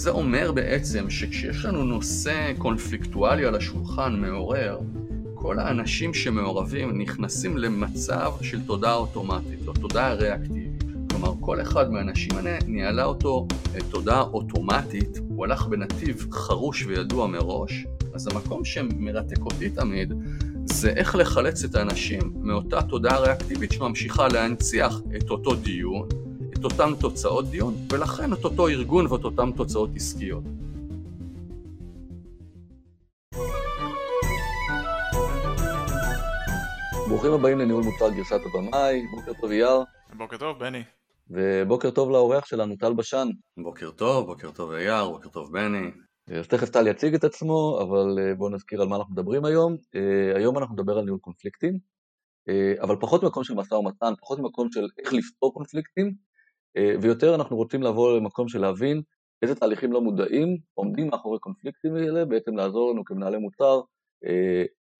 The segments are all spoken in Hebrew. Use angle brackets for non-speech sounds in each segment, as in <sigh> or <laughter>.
זה אומר בעצם שכשיש לנו נושא קונפליקטואלי על השולחן מעורר, כל האנשים שמעורבים נכנסים למצב של תודעה אוטומטית, או תודעה ריאקטיבית. כלומר, כל אחד מהאנשים האלה ניהלה אותו תודעה אוטומטית, הוא הלך בנתיב חרוש וידוע מראש, אז המקום שמרתק אותי תמיד זה איך לחלץ את האנשים מאותה תודעה ריאקטיבית שממשיכה להנציח את אותו דיון, את אותן תוצאות דיון, ולכן את אותו ארגון ואת אותן תוצאות עסקיות. ברוכים הבאים לניהול מוצר גרסת הבמאי, בוקר טוב אייר. בוקר טוב בני. ובוקר טוב לאורח שלנו, טל בשן. בוקר טוב, בוקר טוב אייר, בוקר טוב בני. אז תכף טל יציג את עצמו, אבל אה, בואו נזכיר על מה אנחנו מדברים היום. אה, היום אנחנו נדבר על ניהול קונפליקטים, אה, אבל פחות ממקום של משא ומתן, פחות ממקום של איך לפתור קונפליקטים, ויותר אנחנו רוצים לעבור למקום של להבין איזה תהליכים לא מודעים עומדים מאחורי קונפליקטים האלה, בעצם לעזור לנו כמנהלי מוצר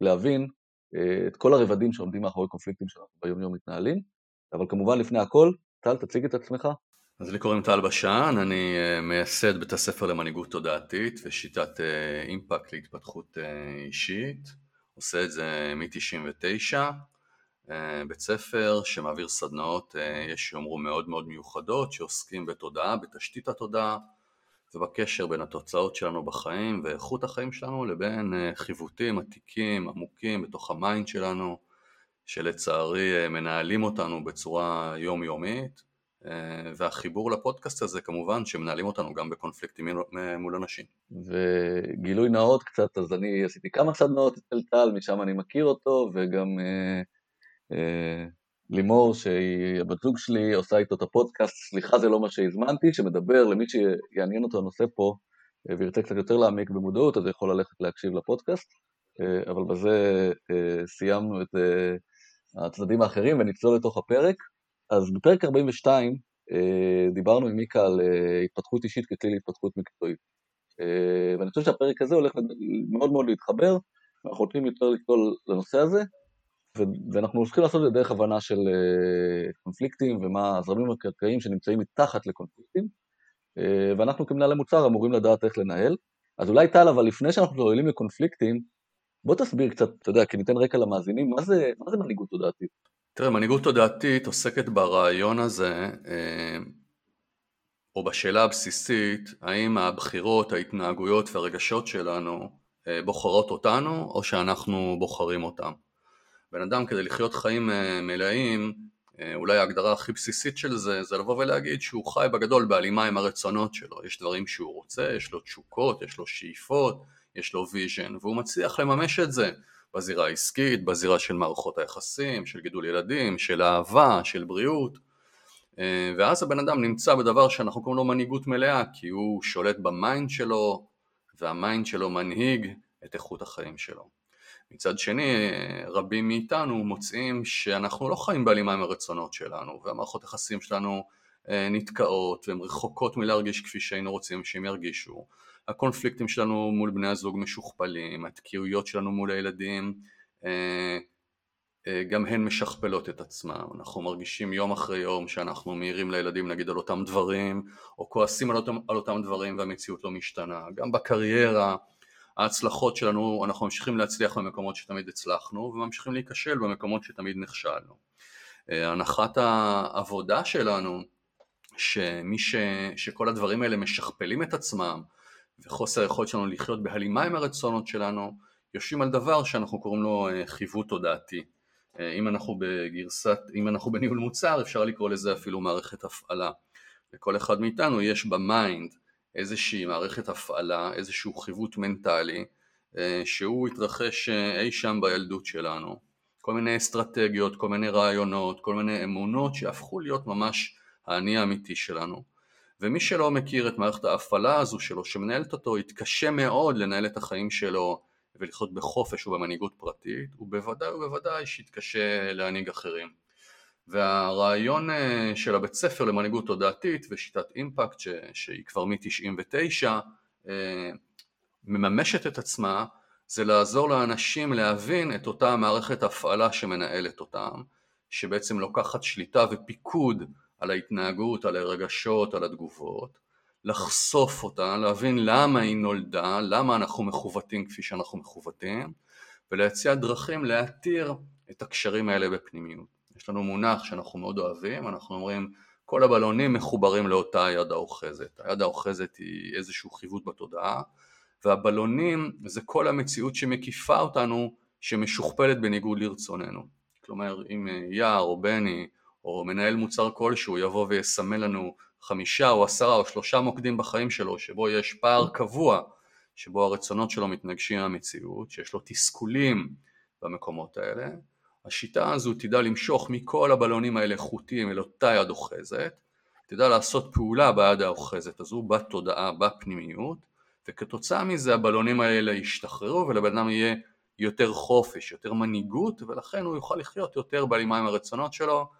להבין את כל הרבדים שעומדים מאחורי קונפליקטים שאנחנו ביום יום מתנהלים, אבל כמובן לפני הכל, טל תציג את עצמך. אז לי קוראים טל בשן, אני אה, מייסד בית הספר למנהיגות תודעתית ושיטת אה, אימפקט להתפתחות אה, אישית, עושה את זה מ-99, בית ספר שמעביר סדנאות, יש שיאמרו מאוד מאוד מיוחדות, שעוסקים בתודעה, בתשתית התודעה ובקשר בין התוצאות שלנו בחיים ואיכות החיים שלנו לבין חיווטים עתיקים, עמוקים בתוך ה mind שלנו, שלצערי מנהלים אותנו בצורה יומיומית אה, והחיבור לפודקאסט הזה כמובן שמנהלים אותנו גם בקונפליקטים מול אנשים. וגילוי נאות קצת, אז אני עשיתי כמה סדנאות אצל טל, משם אני מכיר אותו, וגם אה, אה, לימור, שהיא הבת זוג שלי, עושה איתו את הפודקאסט, סליחה זה לא מה שהזמנתי, שמדבר למי שיעניין אותו הנושא פה, אה, וירצה קצת יותר להעמיק במודעות, אז יכול ללכת להקשיב לפודקאסט, אה, אבל בזה אה, סיימנו את הצדדים האחרים ונצלול לתוך הפרק. אז בפרק 42 אה, דיברנו עם מיקה על אה, התפתחות אישית ככלי להתפתחות מקצועית. אה, ואני חושב שהפרק הזה הולך מאוד מאוד להתחבר, ואנחנו הולכים יותר לקטול לנושא הזה, ואנחנו הולכים לעשות את זה דרך הבנה של קונפליקטים ומה הזרמים הקרקעיים שנמצאים מתחת לקונפליקטים, ואנחנו כמנהלי מוצר אמורים לדעת איך לנהל. אז אולי טל, אבל לפני שאנחנו צוללים לקונפליקטים, בוא תסביר קצת, אתה יודע, כי ניתן רקע למאזינים, מה זה, מה זה מנהיגות תודעתית? תראה, מנהיגות תודעתית עוסקת ברעיון הזה, אה, או בשאלה הבסיסית, האם הבחירות, ההתנהגויות והרגשות שלנו אה, בוחרות אותנו, או שאנחנו בוחרים אותם. בן אדם כדי לחיות חיים אה, מלאים, אולי ההגדרה הכי בסיסית של זה, זה לבוא ולהגיד שהוא חי בגדול בהלימה עם הרצונות שלו. יש דברים שהוא רוצה, יש לו תשוקות, יש לו שאיפות, יש לו vision, והוא מצליח לממש את זה. בזירה העסקית, בזירה של מערכות היחסים, של גידול ילדים, של אהבה, של בריאות אה, ואז הבן אדם נמצא בדבר שאנחנו קוראים לו מנהיגות מלאה כי הוא שולט ב mind שלו וה mind שלו מנהיג את איכות החיים שלו. מצד שני רבים מאיתנו מוצאים שאנחנו לא חיים בהלימה עם הרצונות שלנו והמערכות היחסים שלנו אה, נתקעות והן רחוקות מלהרגיש כפי שהיינו רוצים שהם ירגישו. הקונפליקטים שלנו מול בני הזוג משוכפלים, התקיעויות שלנו מול הילדים אה, אה, גם הן משכפלות את עצמם, אנחנו מרגישים יום אחרי יום שאנחנו מעירים לילדים נגיד על אותם דברים או כועסים על אותם, על אותם דברים והמציאות לא משתנה, גם בקריירה ההצלחות שלנו, אנחנו ממשיכים להצליח במקומות שתמיד הצלחנו וממשיכים להיכשל במקומות שתמיד נכשלנו. אה, הנחת העבודה שלנו שמי ש, שכל הדברים האלה משכפלים את עצמם וחוסר היכולת שלנו לחיות בהלימה עם הרצונות שלנו, יושבים על דבר שאנחנו קוראים לו אה, חיווט תודעתי. אה, אם אנחנו בגרסת, אם אנחנו בניהול מוצר אפשר לקרוא לזה אפילו מערכת הפעלה. לכל אחד מאיתנו יש ב mind איזושהי מערכת הפעלה, איזשהו חיווט מנטלי אה, שהוא התרחש אי שם בילדות שלנו. כל מיני אסטרטגיות, כל מיני רעיונות, כל מיני אמונות שהפכו להיות ממש האני האמיתי שלנו. ומי שלא מכיר את מערכת ההפעלה הזו שלו שמנהלת אותו יתקשה מאוד לנהל את החיים שלו ולחיות בחופש ובמנהיגות פרטית ובוודאי ובוודאי שיתקשה להנהיג אחרים. והרעיון אה, של הבית ספר למנהיגות תודעתית ושיטת אימפקט ש, שהיא כבר מ-99 אה, מממשת את עצמה זה לעזור לאנשים להבין את אותה מערכת הפעלה שמנהלת אותם שבעצם לוקחת שליטה ופיקוד על ההתנהגות, על הרגשות, על התגובות, לחשוף אותה, להבין למה היא נולדה, למה אנחנו מכוותים כפי שאנחנו מכוותים, ולהציע דרכים להתיר את הקשרים האלה בפנימיות. יש לנו מונח שאנחנו מאוד אוהבים, אנחנו אומרים כל הבלונים מחוברים לאותה יד האוחזת. היד האוחזת היא איזשהו חיווט בתודעה, והבלונים זה כל המציאות שמקיפה אותנו שמשוכפלת בניגוד לרצוננו. כלומר אם יער או בני או מנהל מוצר כלשהו יבוא ויסמן לנו חמישה או עשרה או שלושה מוקדים בחיים שלו שבו יש פער קבוע שבו הרצונות שלו מתנגשים עם המציאות, שיש לו תסכולים במקומות האלה, השיטה הזו תדע למשוך מכל הבלונים האלה חוטים אל אותה יד אוחזת, תדע לעשות פעולה ביד האוחזת הזו, בתודעה, בפנימיות, וכתוצאה מזה הבלונים האלה ישתחררו ולבן אדם יהיה יותר חופש, יותר מנהיגות, ולכן הוא יוכל לחיות יותר בהלימה עם הרצונות שלו,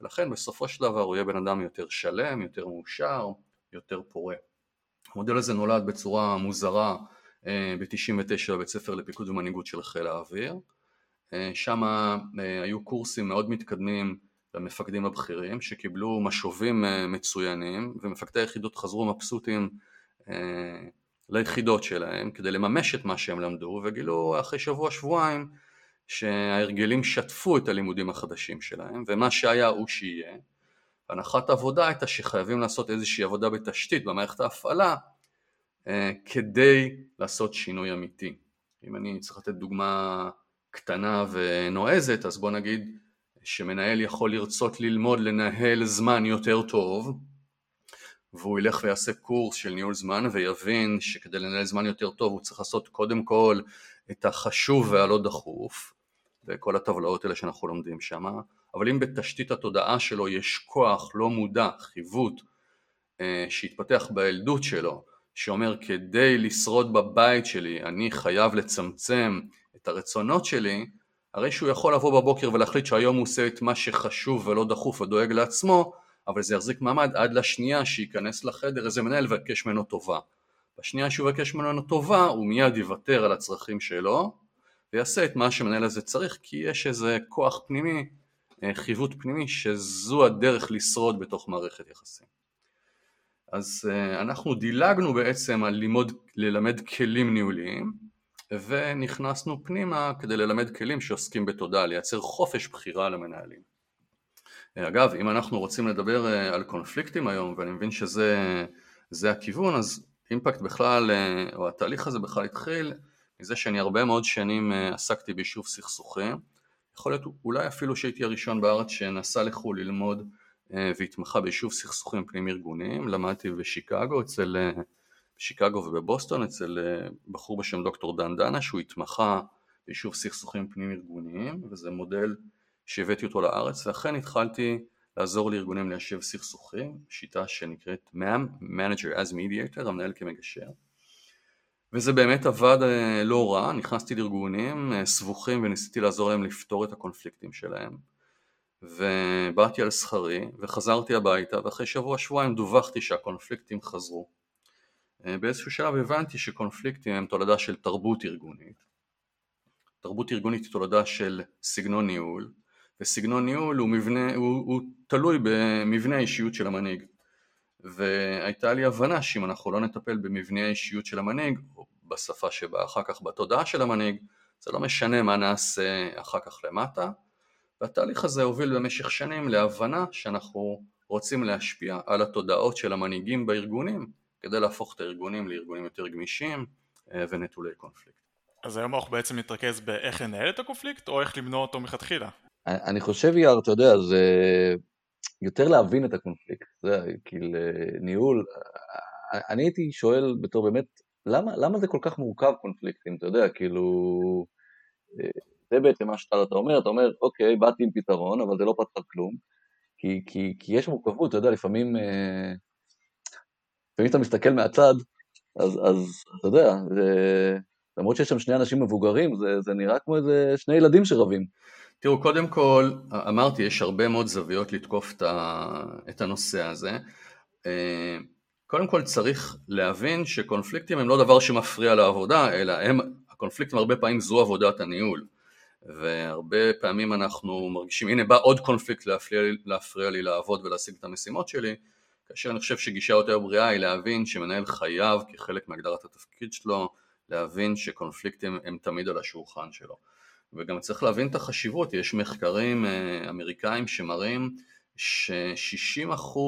ולכן בסופו של דבר הוא יהיה בן אדם יותר שלם, יותר מאושר, יותר פורה. המודל הזה נולד בצורה מוזרה אה, ב-99 בבית ספר לפיקוד ומנהיגות של חיל האוויר. אה, שם אה, היו קורסים מאוד מתקדמים למפקדים הבכירים שקיבלו משובים מצוינים ומפקדי היחידות חזרו מבסוטים ליחידות שלהם כדי לממש את מה שהם למדו וגילו אחרי שבוע שבועיים שההרגלים שטפו את הלימודים החדשים שלהם ומה שהיה הוא שיהיה הנחת העבודה הייתה שחייבים לעשות איזושהי עבודה בתשתית במערכת ההפעלה אה, כדי לעשות שינוי אמיתי. אם אני צריך לתת דוגמה קטנה ונועזת אז בוא נגיד שמנהל יכול לרצות ללמוד לנהל זמן יותר טוב והוא ילך ויעשה קורס של ניהול זמן ויבין שכדי לנהל זמן יותר טוב הוא צריך לעשות קודם כל את החשוב והלא דחוף וכל הטבלאות האלה שאנחנו לומדים שם אבל אם בתשתית התודעה שלו יש כוח לא מודע, חיווט אה, שהתפתח בילדות שלו שאומר כדי לשרוד בבית שלי אני חייב לצמצם את הרצונות שלי הרי שהוא יכול לבוא בבוקר ולהחליט שהיום הוא עושה את מה שחשוב ולא דחוף ודואג לעצמו אבל זה יחזיק מעמד עד לשנייה שייכנס לחדר איזה מנהל ויבקש ממנו טובה. בשנייה שהוא יבקש ממנו טובה הוא מיד יוותר על הצרכים שלו ויעשה את מה שמנהל הזה צריך כי יש איזה כוח פנימי, אה, חיווט פנימי שזו הדרך לשרוד בתוך מערכת יחסים. אז אה, אנחנו דילגנו בעצם על לימוד, ללמד כלים ניהוליים ונכנסנו פנימה כדי ללמד כלים שעוסקים בתודעה, לייצר חופש בחירה למנהלים. אגב, אם אנחנו רוצים לדבר אה, על קונפליקטים היום, ואני מבין שזה הכיוון, אז אימפקט בכלל, אה, או התהליך הזה בכלל התחיל מזה שאני הרבה מאוד שנים אה, עסקתי ביישוב סכסוכים. יכול להיות אולי אפילו שהייתי הראשון בארץ שנסע לחו"ל ללמוד והתמחה ביישוב סכסוכים פנים ארגוניים, למדתי בשיקגו אצל, בשיקגו ובבוסטון אצל בחור בשם דוקטור דן דנה שהוא התמחה ביישוב סכסוכים פנים ארגוניים וזה מודל שהבאתי אותו לארץ ואכן התחלתי לעזור לארגונים ליישב סכסוכים, שיטה שנקראת MAM, Manager as Mediator, המנהל כמגשר. וזה באמת עבד אה, לא רע, נכנסתי לארגונים אה, סבוכים וניסיתי לעזור להם לפתור את הקונפליקטים שלהם. ובאתי על שכרי וחזרתי הביתה ואחרי שבוע שבועיים דווחתי שהקונפליקטים חזרו. אה, באיזשהו שלב הבנתי שקונפליקטים הם תולדה של תרבות ארגונית. תרבות ארגונית היא תולדה של סגנון ניהול וסגנון ניהול הוא, מבנה, הוא, הוא תלוי במבנה האישיות של המנהיג. והייתה לי הבנה שאם אנחנו לא נטפל במבנה האישיות של המנהיג או בשפה שבה אחר כך בתודעה של המנהיג זה לא משנה מה נעשה אחר כך למטה. והתהליך הזה הוביל במשך שנים להבנה שאנחנו רוצים להשפיע על התודעות של המנהיגים בארגונים כדי להפוך את הארגונים לארגונים יותר גמישים אה, ונטולי קונפליקט. אז היום אנחנו בעצם נתרכז באיך לנהל את הקונפליקט או איך למנוע אותו מלכתחילה? אני חושב, יאר, אתה יודע, זה יותר להבין את הקונפליקט, זה כאילו ניהול, אני הייתי שואל בתור באמת, למה, למה זה כל כך מורכב קונפליקטים, אתה יודע, כאילו, זה בעצם מה שאתה אומר, אתה אומר, אוקיי, באתי עם פתרון, אבל זה לא פתר כלום, כי, כי, כי יש מורכבות, אתה יודע, לפעמים, לפעמים אתה מסתכל מהצד, אז, אז אתה יודע, זה, למרות שיש שם שני אנשים מבוגרים, זה, זה נראה כמו איזה שני ילדים שרבים. תראו, קודם כל, אמרתי, יש הרבה מאוד זוויות לתקוף את הנושא הזה. אה, קודם כל צריך להבין שקונפליקטים הם לא דבר שמפריע לעבודה, אלא הם, הקונפליקטים הרבה פעמים זו עבודת הניהול. והרבה פעמים אנחנו מרגישים, הנה בא עוד קונפליקט להפריע, להפריע לי לעבוד ולהשיג את המשימות שלי, כאשר אני חושב שגישה יותר בריאה היא להבין שמנהל חייב כחלק מהגדרת התפקיד שלו להבין שקונפליקטים הם תמיד על השולחן שלו וגם צריך להבין את החשיבות, יש מחקרים אה, אמריקאים שמראים ש-60%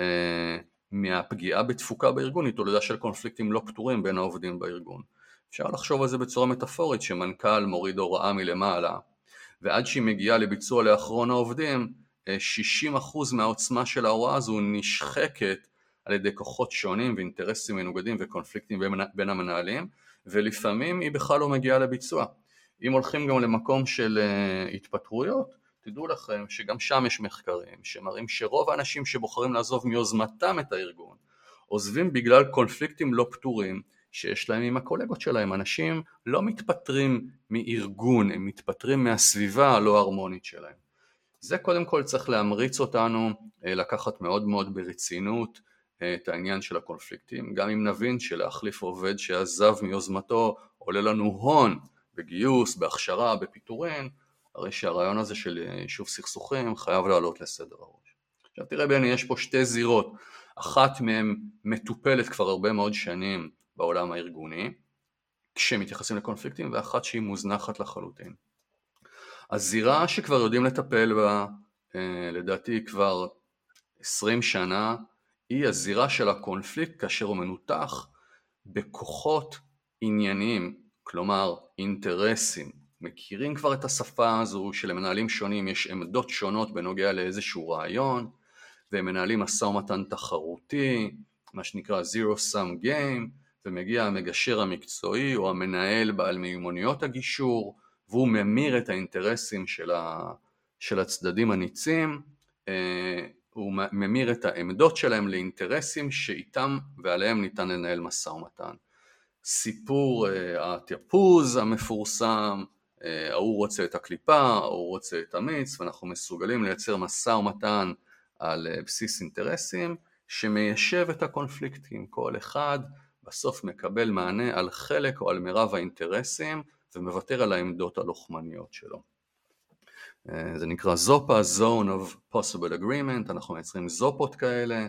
אה, מהפגיעה בתפוקה בארגון היא תולדה של קונפליקטים לא פתורים בין העובדים בארגון. אפשר לחשוב על זה בצורה מטאפורית שמנכ"ל מוריד הוראה מלמעלה ועד שהיא מגיעה לביצוע לאחרון העובדים 60% מהעוצמה של ההוראה הזו נשחקת על ידי כוחות שונים ואינטרסים מנוגדים וקונפליקטים בין המנהלים ולפעמים היא בכלל לא מגיעה לביצוע. אם הולכים גם למקום של אה, התפטרויות, תדעו לכם שגם שם יש מחקרים שמראים שרוב האנשים שבוחרים לעזוב מיוזמתם את הארגון עוזבים בגלל קונפליקטים לא פתורים שיש להם עם הקולגות שלהם. אנשים לא מתפטרים מארגון, הם מתפטרים מהסביבה הלא הרמונית שלהם. זה קודם כל צריך להמריץ אותנו אה, לקחת מאוד מאוד ברצינות אה, את העניין של הקונפליקטים, גם אם נבין שלהחליף עובד שעזב מיוזמתו עולה לנו הון בגיוס, בהכשרה, בפיטורין, הרי שהרעיון הזה של אה, יישוב סכסוכים חייב לעלות לסדר הראש. עכשיו תראה בני, יש פה שתי זירות, אחת מהן מטופלת כבר הרבה מאוד שנים בעולם הארגוני, כשמתייחסים לקונפליקטים, ואחת שהיא מוזנחת לחלוטין. הזירה שכבר יודעים לטפל בה, אה, לדעתי כבר 20 שנה, היא הזירה של הקונפליקט כאשר הוא מנותח בכוחות ענייניים, כלומר אינטרסים. מכירים כבר את השפה הזו שלמנהלים שונים יש עמדות שונות בנוגע לאיזשהו רעיון, והם מנהלים משא ומתן תחרותי, מה שנקרא Zero Sum Game, ומגיע המגשר המקצועי או המנהל בעל מיומנויות הגישור, והוא ממיר את האינטרסים של, ה, של הצדדים הניצים, אה, הוא ממיר את העמדות שלהם לאינטרסים שאיתם ועליהם ניתן לנהל משא ומתן. סיפור אה, התפוז המפורסם, אה, ההוא רוצה את הקליפה, ההוא רוצה את המיץ, ואנחנו מסוגלים לייצר משא ומתן על בסיס אינטרסים שמיישב את הקונפליקטים, כל אחד בסוף מקבל מענה על חלק או על מירב האינטרסים ומוותר על העמדות הלוחמניות שלו. אה, זה נקרא זופה, Zone of Possible Agreement, אנחנו מייצרים זופות כאלה,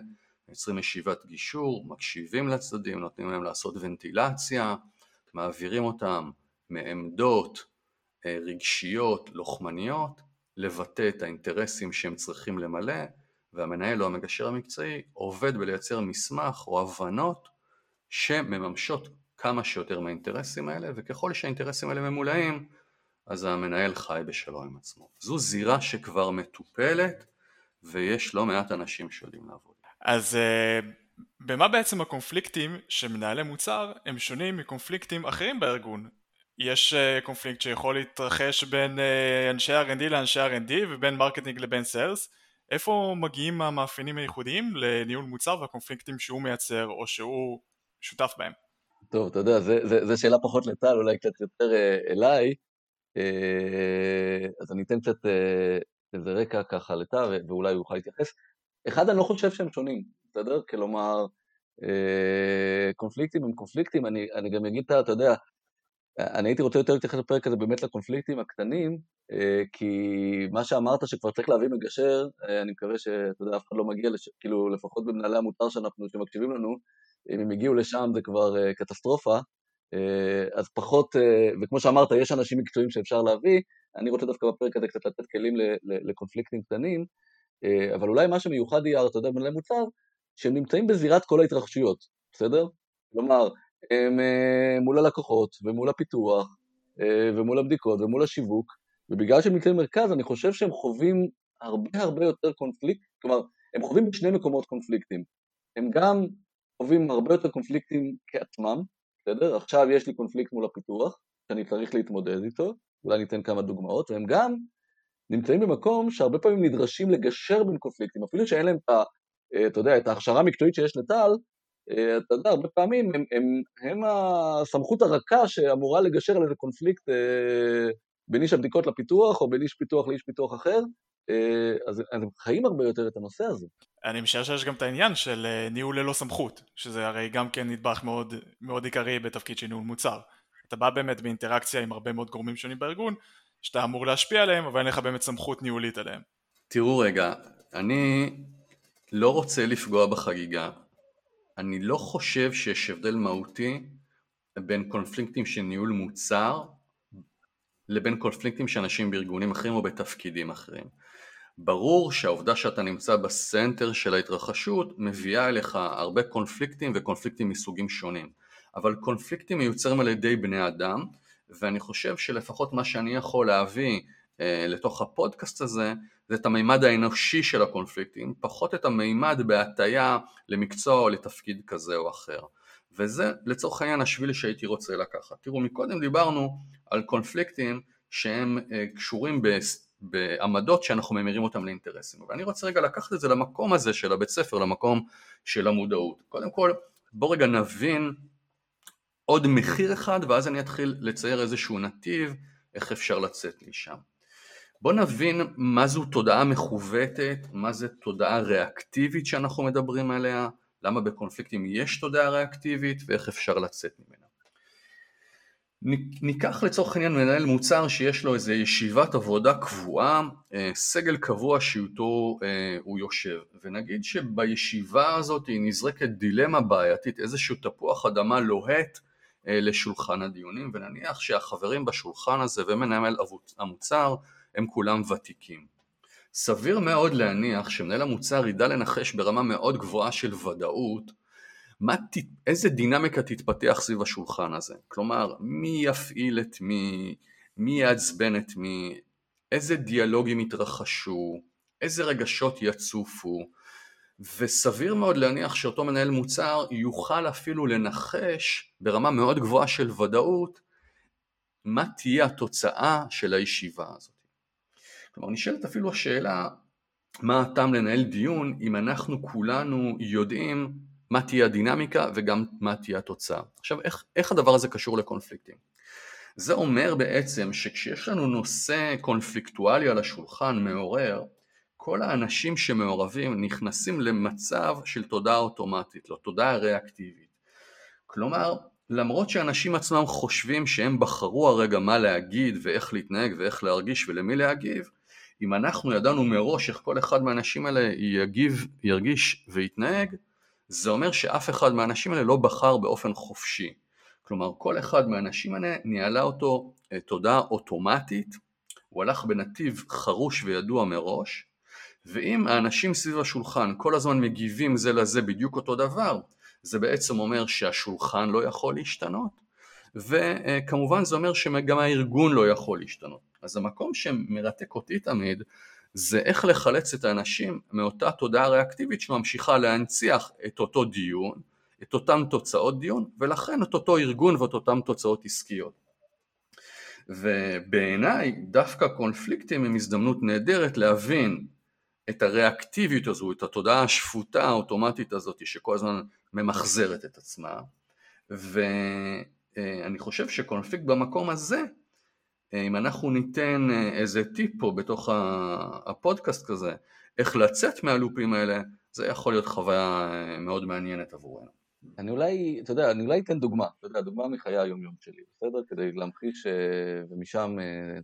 מייצרים ישיבת גישור, מקשיבים לצדדים, נותנים להם לעשות ונטילציה, מעבירים אותם מעמדות אה, רגשיות, לוחמניות, לבטא את האינטרסים שהם צריכים למלא, והמנהל או המגשר המקצועי עובד בלייצר מסמך או הבנות שמממשות כמה שיותר מהאינטרסים האלה, וככל שהאינטרסים האלה ממולאים, אז המנהל חי בשלום עם עצמו. זו זירה שכבר מטופלת, ויש לא מעט אנשים שיודעים לעבוד. אז uh, במה בעצם הקונפליקטים של מנהלי מוצר הם שונים מקונפליקטים אחרים בארגון? יש אה, קונפליקט שיכול להתרחש בין אה, אנשי R&D לאנשי R&D ובין marketing לבין sales. איפה מגיעים המאפיינים הייחודיים לניהול מוצר והקונפליקטים שהוא מייצר או שהוא שותף בהם? טוב, אתה יודע, זו שאלה פחות לטל, אולי קצת יותר אה, אליי. אה, אז אני אתן קצת אה, איזה רקע ככה לטל, ואולי הוא יוכל להתייחס. אחד, אני לא חושב שהם שונים, בסדר? כלומר, קונפליקטים הם קונפליקטים, אני, אני גם אגיד, אתה יודע, אני הייתי רוצה יותר להתייחס בפרק הזה באמת לקונפליקטים הקטנים, אה, כי מה שאמרת שכבר צריך להביא מגשר, אה, אני מקווה שאתה יודע, אף אחד לא מגיע, לש... כאילו לפחות במנהלי המותר שאנחנו, שמקשיבים לנו, אם הם הגיעו לשם זה כבר אה, קטסטרופה, אז פחות, וכמו שאמרת, יש אנשים מקצועיים שאפשר להביא, אני רוצה דווקא בפרק הזה קצת לתת כלים לקונפליקטים קטנים, אבל אולי מה שמיוחד יהיה, אתה יודע, במנהלי מוצר, שהם נמצאים בזירת כל ההתרחשויות, בסדר? כלומר, הם אה, מול הלקוחות ומול הפיתוח אה, ומול הבדיקות ומול השיווק, ובגלל שהם נמצאים במרכז אני חושב שהם חווים הרבה הרבה יותר קונפליקט, כלומר הם חווים בשני מקומות קונפליקטים, הם גם חווים הרבה יותר קונפליקטים כעצמם, בסדר? עכשיו יש לי קונפליקט מול הפיתוח שאני צריך להתמודד איתו, אולי ניתן כמה דוגמאות, והם גם נמצאים במקום שהרבה פעמים נדרשים לגשר בין קונפליקטים, אפילו שאין להם את ה... אה, אתה יודע, את ההכשרה המקצועית שיש לטל, אה, אתה יודע, הרבה פעמים הם, הם, הם הסמכות הרכה שאמורה לגשר על איזה קונפליקט אה, בין איש הבדיקות לפיתוח, או בין איש פיתוח לאיש פיתוח אחר, אז, אז הם חיים הרבה יותר את הנושא הזה. אני משער שיש גם את העניין של ניהול ללא סמכות, שזה הרי גם כן נדבך מאוד, מאוד עיקרי בתפקיד של ניהול מוצר. אתה בא באמת באינטראקציה עם הרבה מאוד גורמים שונים בארגון, שאתה אמור להשפיע עליהם, אבל אין לך באמת סמכות ניהולית עליהם. תראו רגע, אני לא רוצה לפגוע בחגיגה. אני לא חושב שיש הבדל מהותי בין קונפליקטים של ניהול מוצר לבין קונפליקטים של אנשים בארגונים אחרים או בתפקידים אחרים. ברור שהעובדה שאתה נמצא בסנטר של ההתרחשות מביאה אליך הרבה קונפליקטים וקונפליקטים מסוגים שונים אבל קונפליקטים מיוצרים על ידי בני אדם ואני חושב שלפחות מה שאני יכול להביא אה, לתוך הפודקאסט הזה זה את המימד האנושי של הקונפליקטים, פחות את המימד בהטייה למקצוע או לתפקיד כזה או אחר. וזה לצורך העניין השביל שהייתי רוצה לקחת. תראו, מקודם דיברנו על קונפליקטים שהם אה, קשורים בעמדות שאנחנו ממירים אותם לאינטרסים. ואני רוצה רגע לקחת את זה למקום הזה של הבית ספר, למקום של המודעות. קודם כל, בוא רגע נבין עוד מחיר אחד ואז אני אתחיל לצייר איזשהו נתיב איך אפשר לצאת משם. בוא נבין מה זו תודעה מכוותת, מה זה תודעה ריאקטיבית שאנחנו מדברים עליה, למה בקונפליקטים יש תודעה ריאקטיבית ואיך אפשר לצאת ממנה. ניקח לצורך העניין מנהל מוצר שיש לו איזה ישיבת עבודה קבועה, אה, סגל קבוע שאיתו אה, הוא יושב, ונגיד שבישיבה הזאת נזרקת דילמה בעייתית, איזשהו תפוח אדמה לוהט אה, לשולחן הדיונים, ונניח שהחברים בשולחן הזה ומנהל המוצר הם כולם ותיקים. סביר מאוד להניח שמנהל המוצר ידע לנחש ברמה מאוד גבוהה של ודאות מה, איזה דינמיקה תתפתח סביב השולחן הזה. כלומר, מי יפעיל את מי, מי יעצבן את מי, איזה דיאלוגים יתרחשו, איזה רגשות יצופו, וסביר מאוד להניח שאותו מנהל מוצר יוכל אפילו לנחש ברמה מאוד גבוהה של ודאות מה תהיה התוצאה של הישיבה הזאת. כלומר נשאלת אפילו השאלה מה הטעם לנהל דיון אם אנחנו כולנו יודעים מה תהיה הדינמיקה וגם מה תהיה התוצאה. עכשיו איך, איך הדבר הזה קשור לקונפליקטים? זה אומר בעצם שכשיש לנו נושא קונפליקטואלי על השולחן מעורר, כל האנשים שמעורבים נכנסים למצב של תודעה אוטומטית, לא תודעה ריאקטיבית. כלומר, למרות שאנשים עצמם חושבים שהם בחרו הרגע מה להגיד ואיך להתנהג ואיך להרגיש ולמי להגיב, אם אנחנו ידענו מראש איך כל אחד מהאנשים האלה יגיב, ירגיש ויתנהג, זה אומר שאף אחד מהאנשים האלה לא בחר באופן חופשי. כלומר, כל אחד מהאנשים האלה ניהלה אותו אה, תודעה אוטומטית, הוא הלך בנתיב חרוש וידוע מראש, ואם האנשים סביב השולחן כל הזמן מגיבים זה לזה בדיוק אותו דבר, זה בעצם אומר שהשולחן לא יכול להשתנות, וכמובן זה אומר שגם הארגון לא יכול להשתנות. אז המקום שמרתק אותי תמיד זה איך לחלץ את האנשים מאותה תודעה ריאקטיבית שממשיכה להנציח את אותו דיון, את אותן תוצאות דיון, ולכן את אותו ארגון ואת אותן תוצאות עסקיות. ובעיניי דווקא קונפליקטים הם הזדמנות נהדרת להבין את הריאקטיביות הזו, את התודעה השפוטה האוטומטית הזאת שכל הזמן ממחזרת את עצמה, ואני חושב שקונפליקט במקום הזה אם אנחנו ניתן אה, איזה טיפ פה בתוך הפודקאסט כזה, איך לצאת מהלופים האלה, זה יכול להיות חוויה אה, מאוד מעניינת עבורנו. אני אולי, אתה יודע, אני אולי אתן דוגמה, אתה יודע, דוגמה מחיי היום-יום שלי, בסדר? כדי להמחיש, ומשם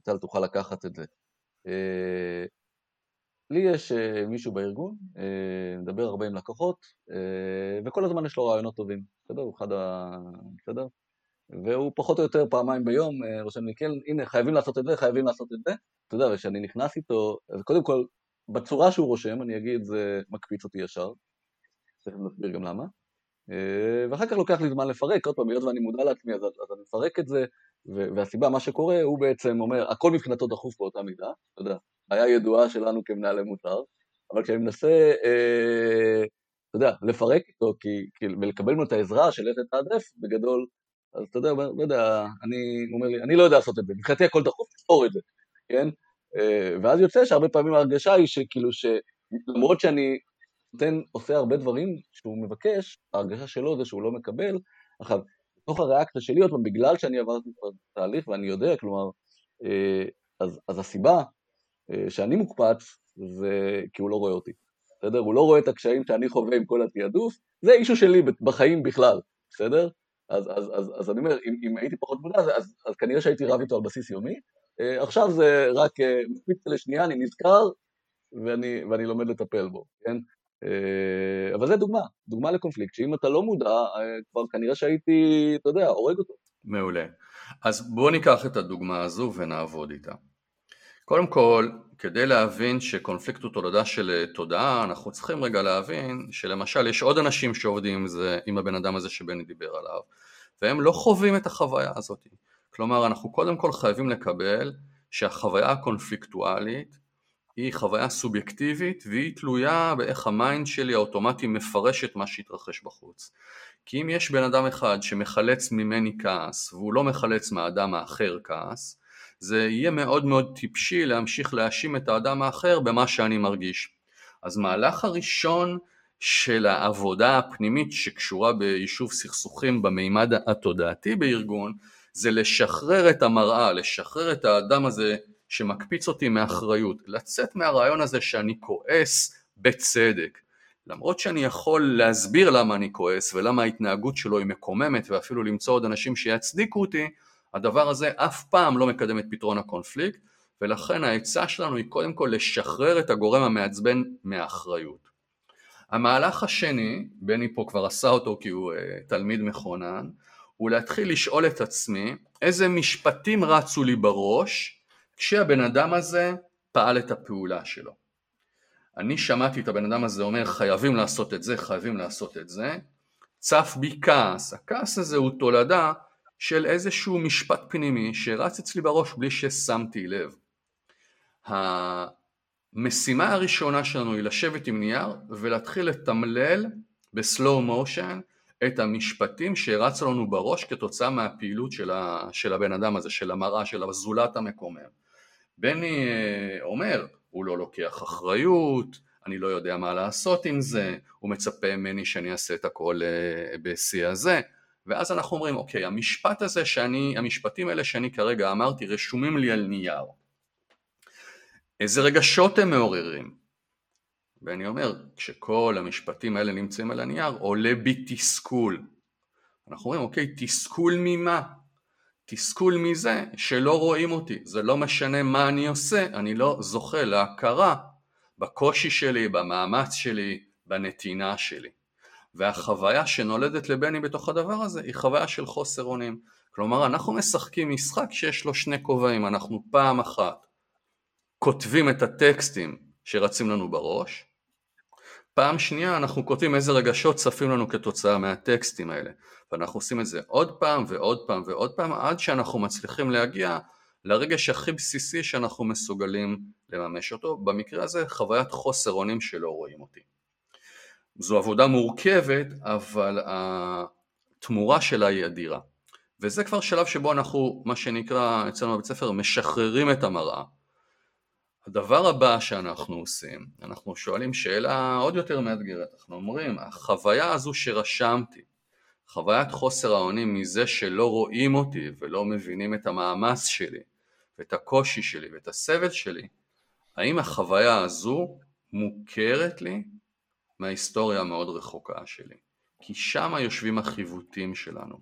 טל תוכל לקחת את זה. לי יש מישהו בארגון, מדבר הרבה עם לקוחות, וכל הזמן יש לו רעיונות טובים, בסדר? הוא אחד ה... בסדר? והוא פחות או יותר פעמיים ביום אה, רושם לי, כן, הנה, חייבים לעשות את זה, חייבים לעשות את זה. אתה יודע, וכשאני נכנס איתו, אז קודם כל, בצורה שהוא רושם, אני אגיד, זה מקפיץ אותי ישר. תכף נסביר גם למה. אה, ואחר כך לוקח לי זמן לפרק, עוד פעם, היות ואני מודע לעצמי, אז, אז אני מפרק את זה, והסיבה, מה שקורה, הוא בעצם אומר, הכל מבחינתו דחוף באותה מידה, אתה יודע, היה ידועה שלנו כמנהלי מוצר, אבל כשאני מנסה, אה, אתה יודע, לפרק איתו, כי, כי, ולקבל ממנו את העזרה של איך לתעדף, בגדול, אז אתה יודע, לא יודע, אני, אומר לי, אני לא יודע לעשות את זה, מבחינתי הכל דחוף, תספור את זה, כן? אה, ואז יוצא שהרבה פעמים ההרגשה היא שכאילו, שלמרות שאני נותן, עושה הרבה דברים שהוא מבקש, ההרגשה שלו זה שהוא לא מקבל. עכשיו, בתוך הריאקציה שלי, עוד פעם, בגלל שאני עברתי כבר תהליך ואני יודע, כלומר, אה, אז, אז הסיבה אה, שאני מוקפץ זה כי הוא לא רואה אותי, בסדר? הוא לא רואה את הקשיים שאני חווה עם כל התעדוף, זה אישו שלי בחיים בכלל, בסדר? אז, אז, אז, אז אני אומר, אם, אם הייתי פחות מודע, אז, אז, כנראה שהייתי רב איתו על בסיס יומי. Uh, עכשיו זה רק uh, מקפיץ לשנייה, אני נזכר ואני, ואני לומד לטפל בו, כן? אה, אבל זה דוגמה, דוגמה לקונפליקט, שאם אתה לא מודע, כבר כנראה שהייתי, אתה יודע, הורג אותו. מעולה. אז בואו ניקח את הדוגמה הזו ונעבוד איתה. קודם כל, כדי להבין שקונפליקט הוא תולדה של תודעה, אנחנו צריכים רגע להבין שלמשל יש עוד אנשים שעובדים עם, זה, עם הבן אדם הזה שבני דיבר עליו, והם לא חווים את החוויה הזאת. כלומר, אנחנו קודם כל חייבים לקבל שהחוויה הקונפליקטואלית היא חוויה סובייקטיבית והיא תלויה באיך ה mind שלי האוטומטי מפרש את מה שהתרחש בחוץ. כי אם יש בן אדם אחד שמחלץ ממני כעס והוא לא מחלץ מהאדם האחר כעס, זה יהיה מאוד מאוד טיפשי להמשיך להאשים את האדם האחר במה שאני מרגיש. אז מהלך הראשון של העבודה הפנימית שקשורה ביישוב סכסוכים במימד התודעתי בארגון זה לשחרר את המראה, לשחרר את האדם הזה שמקפיץ אותי מאחריות, לצאת מהרעיון הזה שאני כועס בצדק. למרות שאני יכול להסביר למה אני כועס ולמה ההתנהגות שלו היא מקוממת ואפילו למצוא עוד אנשים שיצדיקו אותי, הדבר הזה אף פעם לא מקדם את פתרון הקונפליקט ולכן העצה שלנו היא קודם כל לשחרר את הגורם המעצבן מהאחריות. המהלך השני, בני פה כבר עשה אותו כי הוא uh, תלמיד מכונן, הוא להתחיל לשאול את עצמי איזה משפטים רצו לי בראש כשהבן אדם הזה פעל את הפעולה שלו. אני שמעתי את הבן אדם הזה אומר חייבים לעשות את זה, חייבים לעשות את זה, צף בי כעס, הכעס הזה הוא תולדה של איזשהו משפט פנימי שרץ אצלי בראש בלי ששמתי לב. המשימה הראשונה שלנו היא לשבת עם נייר ולהתחיל לתמלל בסלואו מושן את המשפטים שרצו לנו בראש כתוצאה מהפעילות של, ה, של הבן אדם הזה, של המראה, של הזולת המקומם. בני אה, אומר, הוא לא לוקח אחריות, אני לא יודע מה לעשות עם זה, הוא מצפה ממני שאני אעשה את הכל אה, בשיא הזה, ואז אנחנו אומרים, אוקיי, המשפט הזה שאני, המשפטים האלה שאני כרגע אמרתי רשומים לי על נייר. איזה רגשות הם מעוררים? ואני אומר, כשכל המשפטים האלה נמצאים על הנייר, עולה בי תסכול. אנחנו אומרים, אוקיי, תסכול ממה? תסכול מזה שלא רואים אותי, זה לא משנה מה אני עושה, אני לא זוכה להכרה בקושי שלי, במאמץ שלי, בנתינה שלי. והחוויה שנולדת לבני בתוך הדבר הזה היא חוויה של חוסר אונים. כלומר אנחנו משחקים משחק שיש לו שני כובעים, אנחנו פעם אחת כותבים את הטקסטים שרצים לנו בראש, פעם שנייה אנחנו כותבים איזה רגשות צפים לנו כתוצאה מהטקסטים האלה ואנחנו עושים את זה עוד פעם ועוד פעם ועוד פעם עד שאנחנו מצליחים להגיע לרגש הכי בסיסי שאנחנו מסוגלים לממש אותו, במקרה הזה חוויית חוסר אונים שלא רואים אותי. זו עבודה מורכבת אבל התמורה שלה היא אדירה. וזה כבר שלב שבו אנחנו מה שנקרא אצלנו בבית ספר משחררים את המראה. הדבר הבא שאנחנו עושים, אנחנו שואלים שאלה עוד יותר מאתגרת, אנחנו אומרים החוויה הזו שרשמתי, חוויית חוסר האונים מזה שלא רואים אותי ולא מבינים את המאמץ שלי ואת הקושי שלי ואת הסבל שלי, האם החוויה הזו מוכרת לי מההיסטוריה המאוד רחוקה שלי? כי שם יושבים החיווטים שלנו.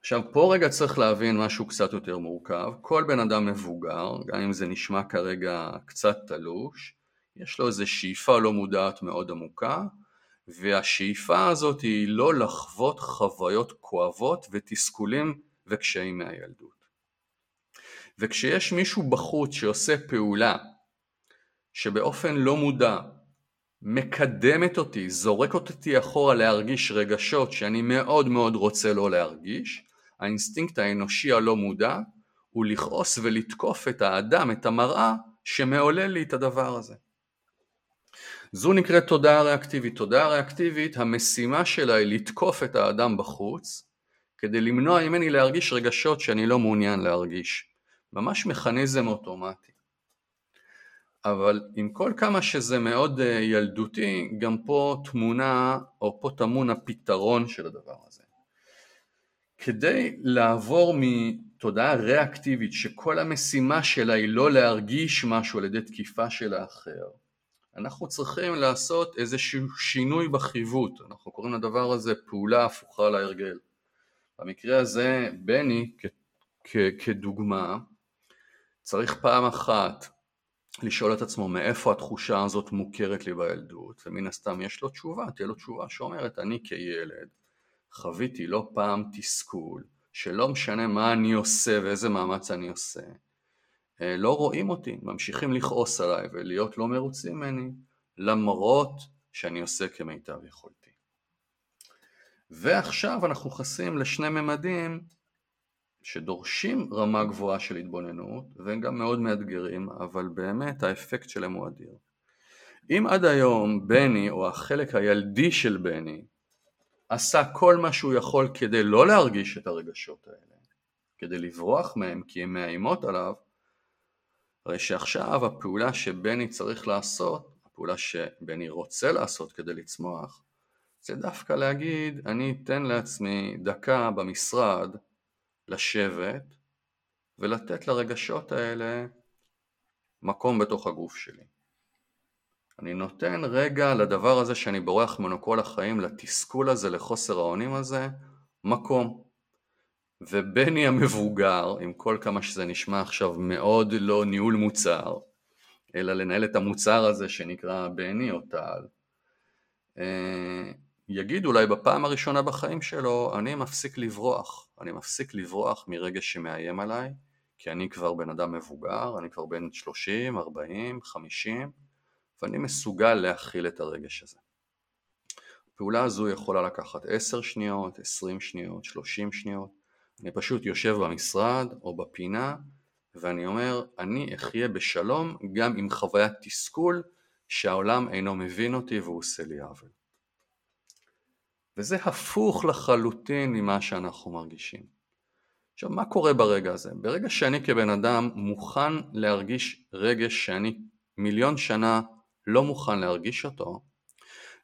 עכשיו פה רגע צריך להבין משהו קצת יותר מורכב, כל בן אדם מבוגר, גם אם זה נשמע כרגע קצת תלוש, יש לו איזו שאיפה לא מודעת מאוד עמוקה, והשאיפה הזאת היא לא לחוות חוויות כואבות ותסכולים וקשיים מהילדות. וכשיש מישהו בחוץ שעושה פעולה שבאופן לא מודע מקדמת אותי, זורקת אותי אחורה להרגיש רגשות שאני מאוד מאוד רוצה לא להרגיש, האינסטינקט האנושי הלא מודע הוא לכעוס ולתקוף את האדם, את המראה, שמעולל לי את הדבר הזה. זו נקראת תודעה ריאקטיבית. תודעה ריאקטיבית, המשימה שלה היא לתקוף את האדם בחוץ, כדי למנוע ממני להרגיש רגשות שאני לא מעוניין להרגיש. ממש מכניזם אוטומטי. אבל עם כל כמה שזה מאוד אה, ילדותי, גם פה תמונה, או פה טמון הפתרון של הדבר הזה. כדי לעבור מתודעה ריאקטיבית שכל המשימה שלה היא לא להרגיש משהו על ידי תקיפה של האחר, אנחנו צריכים לעשות איזשהו שינוי בחיווט, אנחנו קוראים לדבר הזה פעולה הפוכה להרגל. במקרה הזה בני כ- כ- כדוגמה צריך פעם אחת לשאול את עצמו מאיפה התחושה הזאת מוכרת לי בילדות, ומן הסתם יש לו תשובה, תהיה לו תשובה שאומרת אני כילד חוויתי לא פעם תסכול, שלא משנה מה אני עושה ואיזה מאמץ אני עושה, אה, לא רואים אותי, ממשיכים לכעוס עליי ולהיות לא מרוצים ממני, למרות שאני עושה כמיטב יכולתי. ועכשיו אנחנו נכנסים לשני ממדים שדורשים רמה גבוהה של התבוננות והם גם מאוד מאתגרים אבל באמת האפקט שלהם הוא אדיר. אם עד היום בני או החלק הילדי של בני עשה כל מה שהוא יכול כדי לא להרגיש את הרגשות האלה, כדי לברוח מהם כי הן מאיימות עליו, הרי שעכשיו הפעולה שבני צריך לעשות, הפעולה שבני רוצה לעשות כדי לצמוח, זה דווקא להגיד אני אתן לעצמי דקה במשרד לשבת ולתת לרגשות האלה מקום בתוך הגוף שלי. אני נותן רגע לדבר הזה שאני בורח ממנו כל החיים, לתסכול הזה, לחוסר האונים הזה, מקום. ובני המבוגר, עם כל כמה שזה נשמע עכשיו מאוד לא ניהול מוצר, אלא לנהל את המוצר הזה שנקרא בני או טל, אה, יגיד אולי בפעם הראשונה בחיים שלו, אני מפסיק לברוח, אני מפסיק לברוח מרגש שמאיים עליי, כי אני כבר בן אדם מבוגר, אני כבר בן 30, 40, 50, ואני מסוגל להכיל את הרגש הזה. הפעולה הזו יכולה לקחת 10 שניות, 20 שניות, 30 שניות, אני פשוט יושב במשרד או בפינה ואני אומר אני אחיה בשלום גם עם חוויית תסכול שהעולם אינו מבין אותי והוא עושה לי עוול. וזה הפוך לחלוטין ממה שאנחנו מרגישים. עכשיו מה קורה ברגע הזה? ברגע שאני כבן אדם מוכן להרגיש רגש שאני מיליון שנה לא מוכן להרגיש אותו,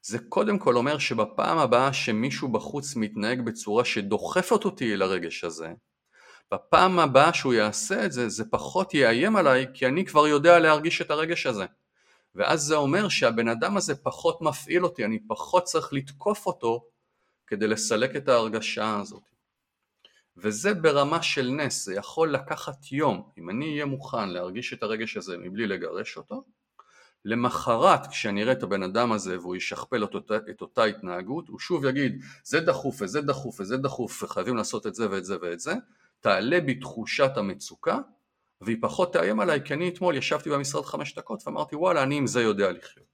זה קודם כל אומר שבפעם הבאה שמישהו בחוץ מתנהג בצורה שדוחפת אותי לרגש הזה, בפעם הבאה שהוא יעשה את זה, זה פחות יאיים עליי כי אני כבר יודע להרגיש את הרגש הזה. ואז זה אומר שהבן אדם הזה פחות מפעיל אותי, אני פחות צריך לתקוף אותו כדי לסלק את ההרגשה הזאת. וזה ברמה של נס, זה יכול לקחת יום, אם אני אהיה מוכן להרגיש את הרגש הזה מבלי לגרש אותו, למחרת כשאני אראה את הבן אדם הזה והוא ישכפל את אותה, את אותה התנהגות, הוא שוב יגיד זה דחוף וזה דחוף וזה דחוף וחייבים לעשות את זה ואת זה ואת זה, תעלה בי תחושת המצוקה והיא פחות תאיים עליי כי אני אתמול ישבתי במשרד חמש דקות ואמרתי וואלה אני עם זה יודע לחיות.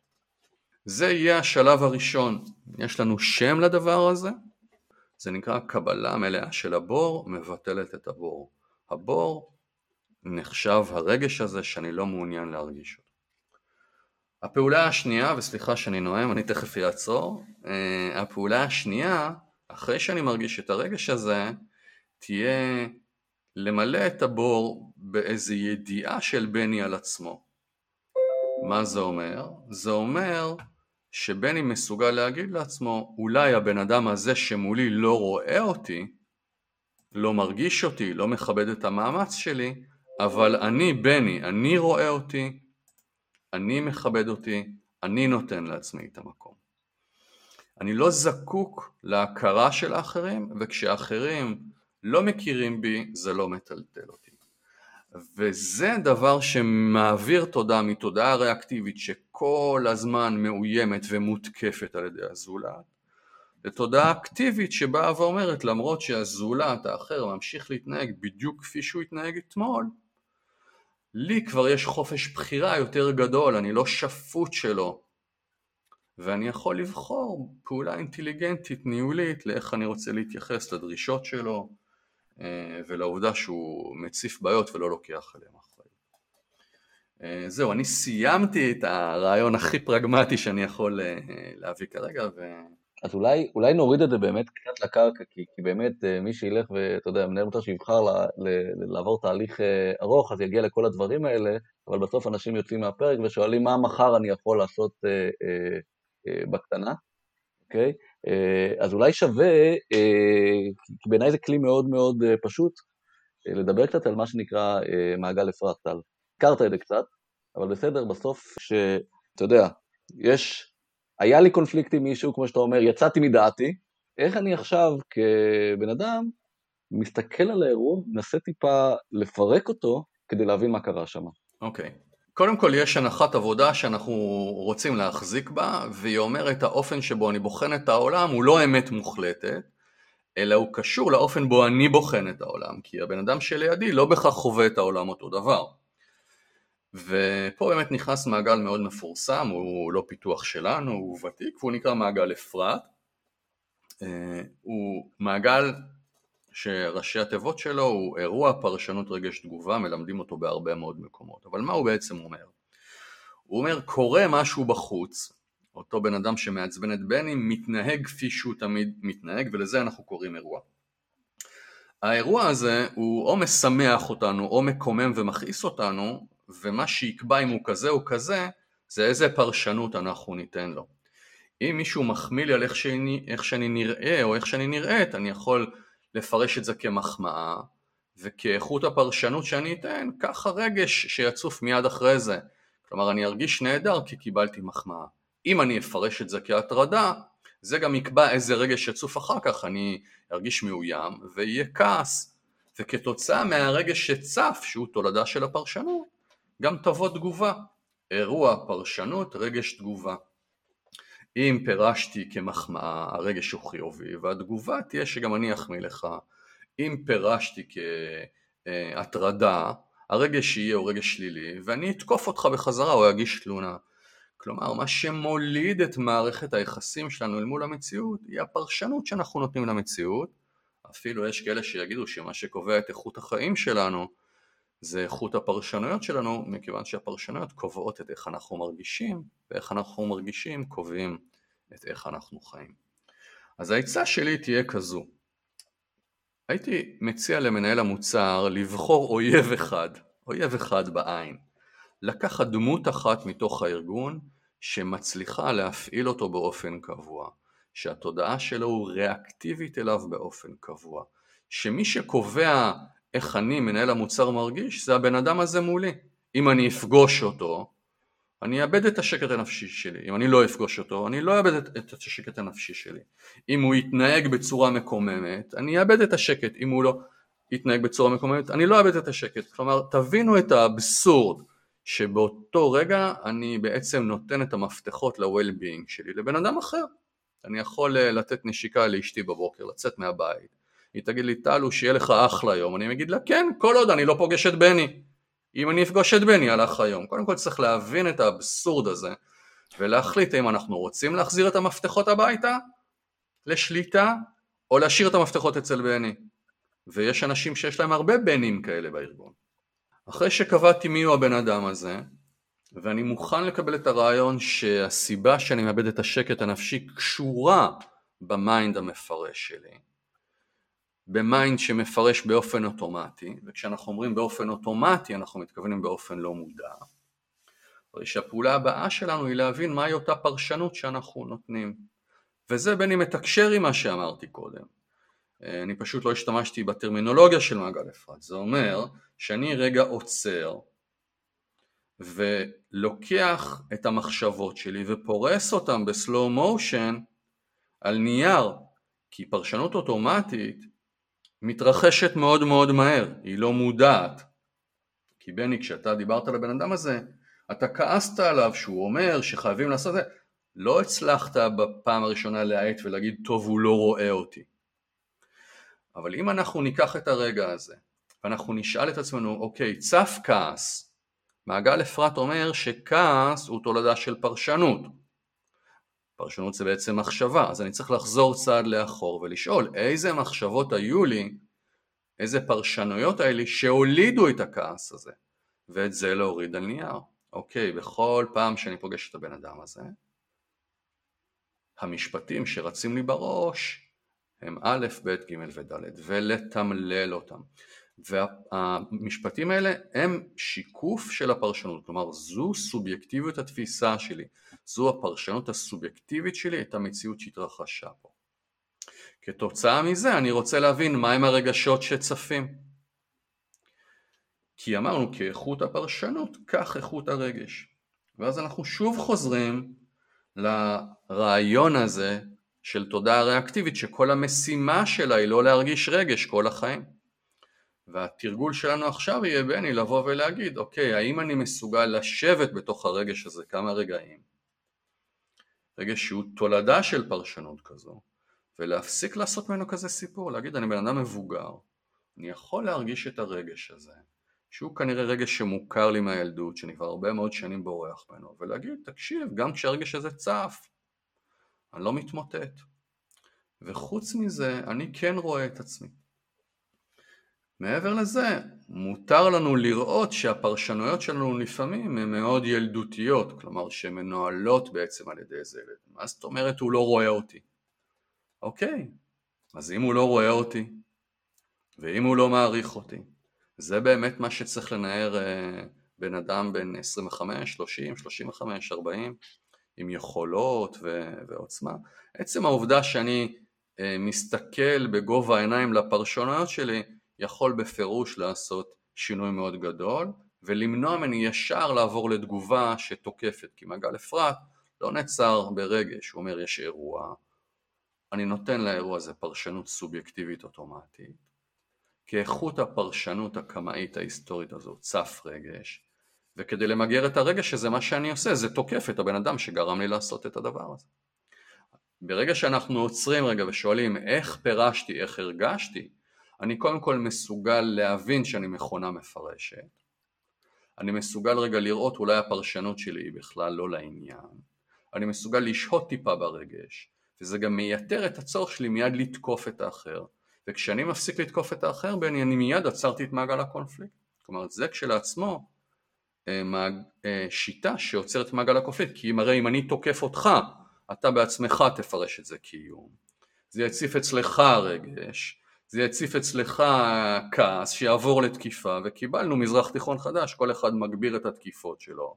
זה יהיה השלב הראשון, יש לנו שם לדבר הזה, זה נקרא קבלה מלאה של הבור מבטלת את הבור. הבור נחשב הרגש הזה שאני לא מעוניין להרגיש אותו. הפעולה השנייה, וסליחה שאני נואם, אני תכף אעצור, אה, הפעולה השנייה, אחרי שאני מרגיש את הרגש הזה, תהיה למלא את הבור באיזו ידיעה של בני על עצמו. מה זה אומר? זה אומר שבני מסוגל להגיד לעצמו, אולי הבן אדם הזה שמולי לא רואה אותי, לא מרגיש אותי, לא מכבד את המאמץ שלי, אבל אני בני, אני רואה אותי, אני מכבד אותי, אני נותן לעצמי את המקום. אני לא זקוק להכרה של האחרים, וכשאחרים לא מכירים בי, זה לא מטלטל אותי. וזה דבר שמעביר תודעה מתודעה ריאקטיבית שכל הזמן מאוימת ומותקפת על ידי הזולת, לתודעה אקטיבית שבאה ואומרת למרות שהזולת האחר ממשיך להתנהג בדיוק כפי שהוא התנהג אתמול, לי כבר יש חופש בחירה יותר גדול, אני לא שפוט שלו ואני יכול לבחור פעולה אינטליגנטית, ניהולית, לאיך אני רוצה להתייחס לדרישות שלו אה, ולעובדה שהוא מציף בעיות ולא לוקח עליהם אחריות. אה, זהו, אני סיימתי את הרעיון הכי פרגמטי שאני יכול אה, להביא כרגע ו... אז אולי, אולי נוריד את זה באמת קצת לקרקע, כי, כי באמת אה, מי שילך ואתה יודע, מנהל מוצר שיבחר ל, ל, לעבור תהליך ארוך, אז יגיע לכל הדברים האלה, אבל בסוף אנשים יוצאים מהפרק ושואלים מה מחר אני יכול לעשות אה, אה, אה, בקטנה, אוקיי? אה, אז אולי שווה, אה, כי בעיניי זה כלי מאוד מאוד אה, פשוט, אה, לדבר קצת על מה שנקרא אה, מעגל אפרת טל. הכרת את זה קצת, אבל בסדר, בסוף, שאתה יודע, יש היה לי קונפליקט עם מישהו, כמו שאתה אומר, יצאתי מדעתי, איך אני עכשיו כבן אדם מסתכל על האירוע, מנסה טיפה לפרק אותו כדי להבין מה קרה שם. אוקיי. Okay. קודם כל יש הנחת עבודה שאנחנו רוצים להחזיק בה, והיא אומרת האופן שבו אני בוחן את העולם הוא לא אמת מוחלטת, אלא הוא קשור לאופן בו אני בוחן את העולם, כי הבן אדם שלידי לא בהכרח חווה את העולם אותו דבר. ופה באמת נכנס מעגל מאוד מפורסם, הוא לא פיתוח שלנו, הוא ותיק, והוא נקרא מעגל אפרת. אה, הוא מעגל שראשי התיבות שלו הוא אירוע פרשנות רגש תגובה, מלמדים אותו בהרבה מאוד מקומות. אבל מה הוא בעצם אומר? הוא אומר קורה משהו בחוץ, אותו בן אדם שמעצבן את בני מתנהג כפי שהוא תמיד מתנהג ולזה אנחנו קוראים אירוע. האירוע הזה הוא או משמח אותנו או מקומם ומכעיס אותנו ומה שיקבע אם הוא כזה או כזה זה איזה פרשנות אנחנו ניתן לו. אם מישהו מחמיא לי על איך שאני, איך שאני נראה או איך שאני נראית אני יכול לפרש את זה כמחמאה וכאיכות הפרשנות שאני אתן כך הרגש שיצוף מיד אחרי זה. כלומר אני ארגיש נהדר כי קיבלתי מחמאה. אם אני אפרש את זה כהטרדה זה גם יקבע איזה רגש יצוף אחר כך. אני ארגיש מאוים ויהיה כעס וכתוצאה מהרגש שצף שהוא תולדה של הפרשנות גם תבוא תגובה. אירוע פרשנות רגש תגובה. אם פירשתי כמחמאה הרגש הוא חיובי והתגובה תהיה שגם אני אחמיא לך. אם פירשתי כהטרדה הרגש יהיה הוא רגש שלילי ואני אתקוף אותך בחזרה או אגיש תלונה. כלומר מה שמוליד את מערכת היחסים שלנו אל מול המציאות היא הפרשנות שאנחנו נותנים למציאות. אפילו יש כאלה שיגידו שמה שקובע את איכות החיים שלנו זה איכות הפרשנויות שלנו מכיוון שהפרשנויות קובעות את איך אנחנו מרגישים ואיך אנחנו מרגישים קובעים את איך אנחנו חיים. אז העצה שלי תהיה כזו. הייתי מציע למנהל המוצר לבחור אויב אחד, אויב אחד בעין, לקחת דמות אחת מתוך הארגון שמצליחה להפעיל אותו באופן קבוע, שהתודעה שלו הוא ריאקטיבית אליו באופן קבוע, שמי שקובע איך אני מנהל המוצר מרגיש זה הבן אדם הזה מולי. אם אני אפגוש אותו, אני אאבד את השקט הנפשי שלי. אם אני לא אפגוש אותו, אני לא אאבד את, את השקט הנפשי שלי. אם הוא יתנהג בצורה מקוממת, אני אאבד את השקט. אם הוא לא יתנהג בצורה מקוממת, אני לא אאבד את השקט. כלומר, תבינו את האבסורד שבאותו רגע אני בעצם נותן את המפתחות ל-well-being שלי לבן אדם אחר. אני יכול אה, לתת נשיקה לאשתי בבוקר, לצאת מהבית, היא תגיד לי טלו שיהיה לך אחלה יום, אני אגיד לה כן, כל עוד אני לא פוגש את בני. אם אני אפגוש את בני הלך היום. קודם כל צריך להבין את האבסורד הזה ולהחליט אם אנחנו רוצים להחזיר את המפתחות הביתה לשליטה או להשאיר את המפתחות אצל בני. ויש אנשים שיש להם הרבה בנים כאלה בארגון. אחרי שקבעתי מי הוא הבן אדם הזה ואני מוכן לקבל את הרעיון שהסיבה שאני מאבד את השקט הנפשי קשורה ב mind המפרש שלי ב mind שמפרש באופן אוטומטי, וכשאנחנו אומרים באופן אוטומטי אנחנו מתכוונים באופן לא מודע, הרי שהפעולה הבאה שלנו היא להבין מהי אותה פרשנות שאנחנו נותנים, וזה בין אם מתקשר עם מה שאמרתי קודם. אני פשוט לא השתמשתי בטרמינולוגיה של מעגל אפרת, זה אומר שאני רגע עוצר ולוקח את המחשבות שלי ופורס אותן בסלואו מושן על נייר, כי פרשנות אוטומטית מתרחשת מאוד מאוד מהר, היא לא מודעת. כי בני, כשאתה דיברת לבן אדם הזה, אתה כעסת עליו שהוא אומר שחייבים לעשות את זה, לא הצלחת בפעם הראשונה להאט ולהגיד טוב הוא לא רואה אותי. אבל אם אנחנו ניקח את הרגע הזה ואנחנו נשאל את עצמנו אוקיי צף כעס מעגל אפרת אומר שכעס הוא תולדה של פרשנות פרשנות זה בעצם מחשבה, אז אני צריך לחזור צעד לאחור ולשאול איזה מחשבות היו לי, איזה פרשנויות היו לי שהולידו את הכעס הזה, ואת זה להוריד על נייר. אוקיי, בכל פעם שאני פוגש את הבן אדם הזה, המשפטים שרצים לי בראש הם א', ב', ג' וד', ולתמלל אותם. והמשפטים האלה הם שיקוף של הפרשנות, כלומר זו סובייקטיביות התפיסה שלי, זו הפרשנות הסובייקטיבית שלי את המציאות שהתרחשה פה. כתוצאה מזה אני רוצה להבין מהם הרגשות שצפים. כי אמרנו כאיכות הפרשנות, כך איכות הרגש. ואז אנחנו שוב חוזרים לרעיון הזה של תודעה ריאקטיבית שכל המשימה שלה היא לא להרגיש רגש כל החיים. והתרגול שלנו עכשיו יהיה בני לבוא ולהגיד, אוקיי, האם אני מסוגל לשבת בתוך הרגש הזה כמה רגעים, רגש שהוא תולדה של פרשנות כזו, ולהפסיק לעשות ממנו כזה סיפור, להגיד אני בן אדם מבוגר, אני יכול להרגיש את הרגש הזה, שהוא כנראה רגש שמוכר לי מהילדות, שאני כבר הרבה מאוד שנים בורח ממנו, ולהגיד, תקשיב, גם כשהרגש הזה צף, אני לא מתמוטט. וחוץ מזה, אני כן רואה את עצמי. מעבר לזה, מותר לנו לראות שהפרשנויות שלנו לפעמים הן מאוד ילדותיות, כלומר שהן מנוהלות בעצם על ידי איזה ילד. מה זאת אומרת הוא לא רואה אותי? אוקיי, אז אם הוא לא רואה אותי, ואם הוא לא מעריך אותי, זה באמת מה שצריך לנער אה, בן אדם בן 25, 30, 35, 40, עם יכולות ו- ועוצמה. עצם העובדה שאני אה, מסתכל בגובה העיניים לפרשנויות שלי, יכול בפירוש לעשות שינוי מאוד גדול, ולמנוע ממני ישר לעבור לתגובה שתוקפת, כי מעגל אפרת לא נעצר ברגש, הוא אומר יש אירוע, אני נותן לאירוע הזה פרשנות סובייקטיבית אוטומטית, כאיכות הפרשנות הקמאית ההיסטורית הזו צף רגש, וכדי למגר את הרגש הזה מה שאני עושה זה תוקף את הבן אדם שגרם לי לעשות את הדבר הזה. ברגע שאנחנו עוצרים רגע ושואלים איך פירשתי, איך הרגשתי, אני קודם כל מסוגל להבין שאני מכונה מפרשת, אני מסוגל רגע לראות אולי הפרשנות שלי היא בכלל לא לעניין, אני מסוגל לשהות טיפה ברגש, וזה גם מייתר את הצורך שלי מיד לתקוף את האחר, וכשאני מפסיק לתקוף את האחר בני אני מיד עצרתי את מעגל הקונפליקט. כלומר זה כשלעצמו אה, אה, שיטה שעוצרת את מעגל הקונפליקט, כי הרי אם אני תוקף אותך, אתה בעצמך תפרש את זה כאיום. זה יציף אצלך רגש, זה יציף אצלך כעס שיעבור לתקיפה, וקיבלנו מזרח תיכון חדש, כל אחד מגביר את התקיפות שלו,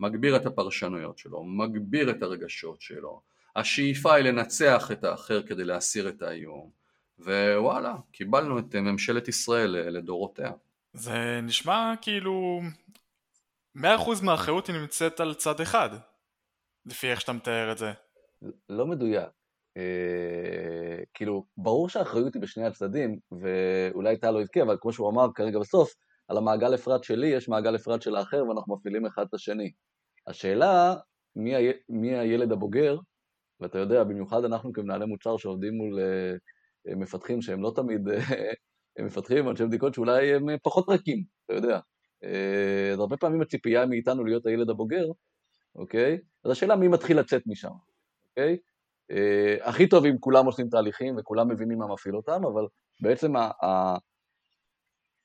מגביר את הפרשנויות שלו, מגביר את הרגשות שלו. השאיפה היא לנצח את האחר כדי להסיר את האיום. ווואלה, קיבלנו את ממשלת ישראל לדורותיה. זה נשמע כאילו 100% מהאחריות היא נמצאת על צד אחד, לפי איך שאתה מתאר את זה. לא מדויק. אה, כאילו, ברור שהאחריות היא בשני הצדדים, ואולי טל לא יזכה, אבל כמו שהוא אמר כרגע בסוף, על המעגל אפרת שלי יש מעגל אפרת של האחר ואנחנו מפעילים אחד את השני. השאלה, מי, ה... מי הילד הבוגר, ואתה יודע, במיוחד אנחנו כמנהלי מוצר שעובדים מול אה, מפתחים שהם לא תמיד הם מפתחים אנשי בדיקות שאולי הם פחות רכים, אתה יודע. אה, אז הרבה פעמים הציפייה מאיתנו להיות הילד הבוגר, אוקיי? אז השאלה מי מתחיל לצאת משם, אוקיי? אה, הכי טוב אם כולם עושים תהליכים וכולם מבינים מה מפעיל אותם, אבל בעצם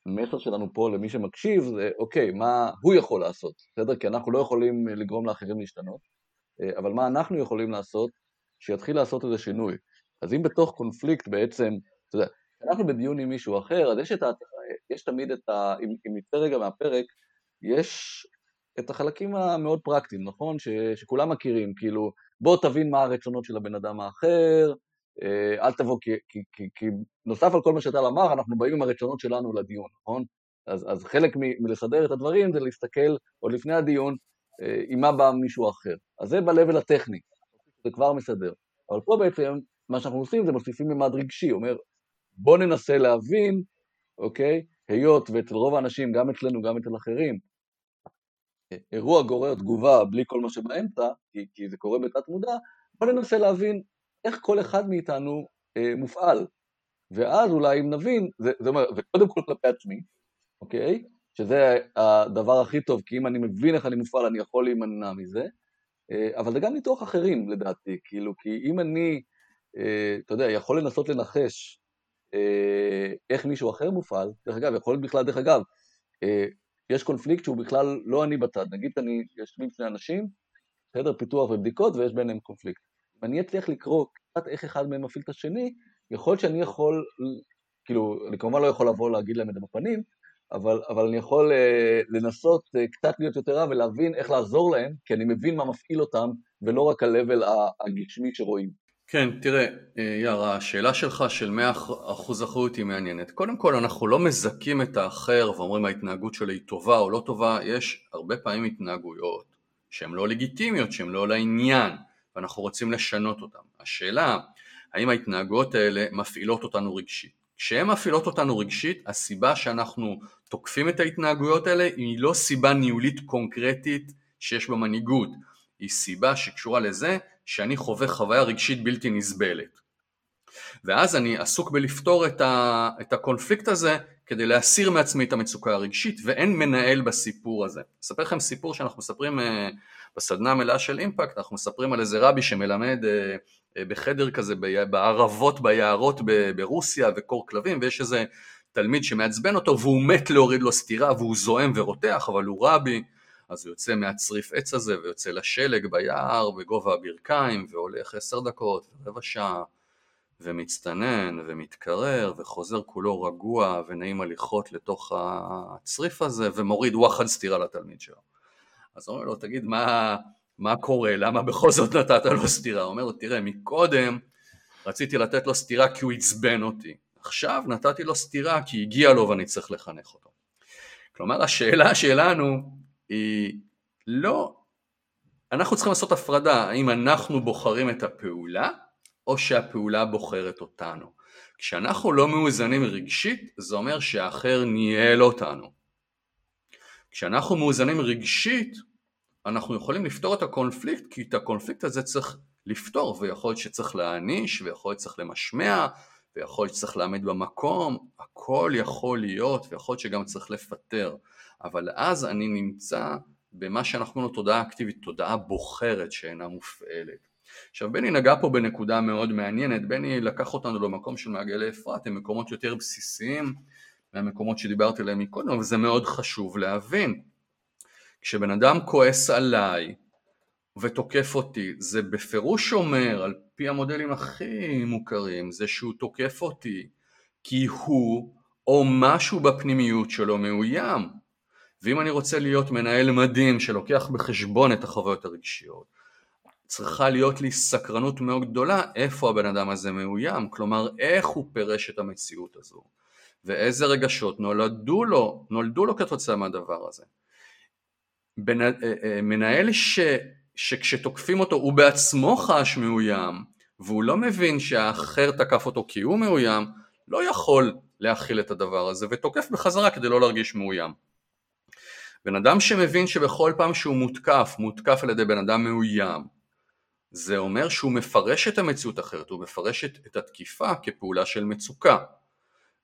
המסר שלנו פה למי שמקשיב זה, אוקיי, מה הוא יכול לעשות, בסדר? כי אנחנו לא יכולים לגרום לאחרים להשתנות, אה, אבל מה אנחנו יכולים לעשות שיתחיל לעשות איזה שינוי. אז אם בתוך קונפליקט בעצם, אתה יודע, כשאנחנו בדיון עם מישהו אחר, אז יש, את ה, יש תמיד את ה... אם, אם נצא רגע מהפרק, יש את החלקים המאוד פרקטיים, נכון? ש, שכולם מכירים, כאילו, בוא תבין מה הרצונות של הבן אדם האחר, אה, אל תבוא, כי, כי, כי, כי נוסף על כל מה שאתה אמר, אנחנו באים עם הרצונות שלנו לדיון, נכון? אז, אז חלק מ, מלסדר את הדברים זה להסתכל עוד לפני הדיון אה, עם מה בא מישהו אחר. אז זה ב-level הטכני, זה כבר מסדר. אבל פה בעצם מה שאנחנו עושים זה מוסיפים ממד רגשי, אומר בוא ננסה להבין, אוקיי, היות ואצל רוב האנשים, גם אצלנו, גם אצל אחרים, אירוע גורר תגובה בלי כל מה שבאמצע, כי, כי זה קורה בתת מודע, בוא ננסה להבין איך כל אחד מאיתנו אה, מופעל. ואז אולי אם נבין, זה, זה אומר, וקודם כל כלפי עצמי, אוקיי? שזה הדבר הכי טוב, כי אם אני מבין איך אני מופעל, אני יכול להימנע מזה, אה, אבל זה גם ניתוח אחרים לדעתי, כאילו, כי אם אני אה, אתה יודע, יכול לנסות לנחש אה, איך מישהו אחר מופעל, דרך אגב, יכול להיות בכלל, דרך אגב, אה, יש קונפליקט שהוא בכלל לא אני בצד, נגיד אני, יש לי שני אנשים, חדר פיתוח ובדיקות ויש ביניהם קונפליקט. אם אני אצליח לקרוא קצת איך אחד מהם מפעיל את השני, יכול להיות שאני יכול, כאילו, אני כמובן לא יכול לבוא להגיד להם את זה בפנים, אבל, אבל אני יכול uh, לנסות uh, קצת להיות יותר רע ולהבין איך לעזור להם, כי אני מבין מה מפעיל אותם, ולא רק ה-level הגשמי שרואים. כן, תראה, אה, יאר, השאלה שלך של 100% אחריות היא מעניינת. קודם כל, אנחנו לא מזכים את האחר ואומרים ההתנהגות שלו היא טובה או לא טובה, יש הרבה פעמים התנהגויות שהן לא לגיטימיות, שהן לא לעניין, ואנחנו רוצים לשנות אותן. השאלה, האם ההתנהגויות האלה מפעילות אותנו רגשית? כשהן מפעילות אותנו רגשית, הסיבה שאנחנו תוקפים את ההתנהגויות האלה היא לא סיבה ניהולית קונקרטית שיש בה מנהיגות, היא סיבה שקשורה לזה שאני חווה חוויה רגשית בלתי נסבלת. ואז אני עסוק בלפתור את, ה, את הקונפליקט הזה כדי להסיר מעצמי את המצוקה הרגשית ואין מנהל בסיפור הזה. אספר לכם סיפור שאנחנו מספרים uh, בסדנה המלאה של אימפקט, אנחנו מספרים על איזה רבי שמלמד uh, uh, בחדר כזה בערבות ביערות ברוסיה וקור כלבים ויש איזה תלמיד שמעצבן אותו והוא מת להוריד לו סטירה והוא זועם ורותח אבל הוא רבי אז הוא יוצא מהצריף עץ הזה ויוצא לשלג ביער בגובה הברכיים והולך עשר דקות, רבע שעה ומצטנן ומתקרר וחוזר כולו רגוע ונעים הליכות לתוך הצריף הזה ומוריד וואחד סטירה לתלמיד שלו. אז הוא אומר לו תגיד מה, מה קורה למה בכל זאת נתת לו סטירה? הוא אומר לו תראה מקודם רציתי לתת לו סטירה כי הוא עצבן אותי עכשיו נתתי לו סטירה כי הגיע לו ואני צריך לחנך אותו. כלומר השאלה שלנו לא, אנחנו צריכים לעשות הפרדה האם אנחנו בוחרים את הפעולה או שהפעולה בוחרת אותנו. כשאנחנו לא מאוזנים רגשית זה אומר שהאחר ניהל אותנו. כשאנחנו מאוזנים רגשית אנחנו יכולים לפתור את הקונפליקט כי את הקונפליקט הזה צריך לפתור ויכול להיות שצריך להעניש ויכול להיות שצריך למשמע ויכול להיות שצריך להעמיד במקום, הכל יכול להיות ויכול להיות שגם צריך לפטר, אבל אז אני נמצא במה שאנחנו קוראים לו תודעה אקטיבית, תודעה בוחרת שאינה מופעלת. עכשיו בני נגע פה בנקודה מאוד מעניינת, בני לקח אותנו למקום של מעגלי אפרת, הם מקומות יותר בסיסיים מהמקומות שדיברתי עליהם מקודם, וזה מאוד חשוב להבין. כשבן אדם כועס עליי ותוקף אותי, זה בפירוש אומר, על פי המודלים הכי מוכרים, זה שהוא תוקף אותי כי הוא או משהו בפנימיות שלו מאוים. ואם אני רוצה להיות מנהל מדהים שלוקח בחשבון את החוויות הרגשיות, צריכה להיות לי סקרנות מאוד גדולה איפה הבן אדם הזה מאוים, כלומר איך הוא פירש את המציאות הזו ואיזה רגשות נולדו לו, נולדו לו כתוצאה מהדבר הזה. בנ... אה, אה, מנהל ש... שכשתוקפים אותו הוא בעצמו חש מאוים והוא לא מבין שהאחר תקף אותו כי הוא מאוים, לא יכול להכיל את הדבר הזה ותוקף בחזרה כדי לא להרגיש מאוים. בן אדם שמבין שבכל פעם שהוא מותקף, מותקף על ידי בן אדם מאוים זה אומר שהוא מפרש את המציאות אחרת, הוא מפרש את התקיפה כפעולה של מצוקה.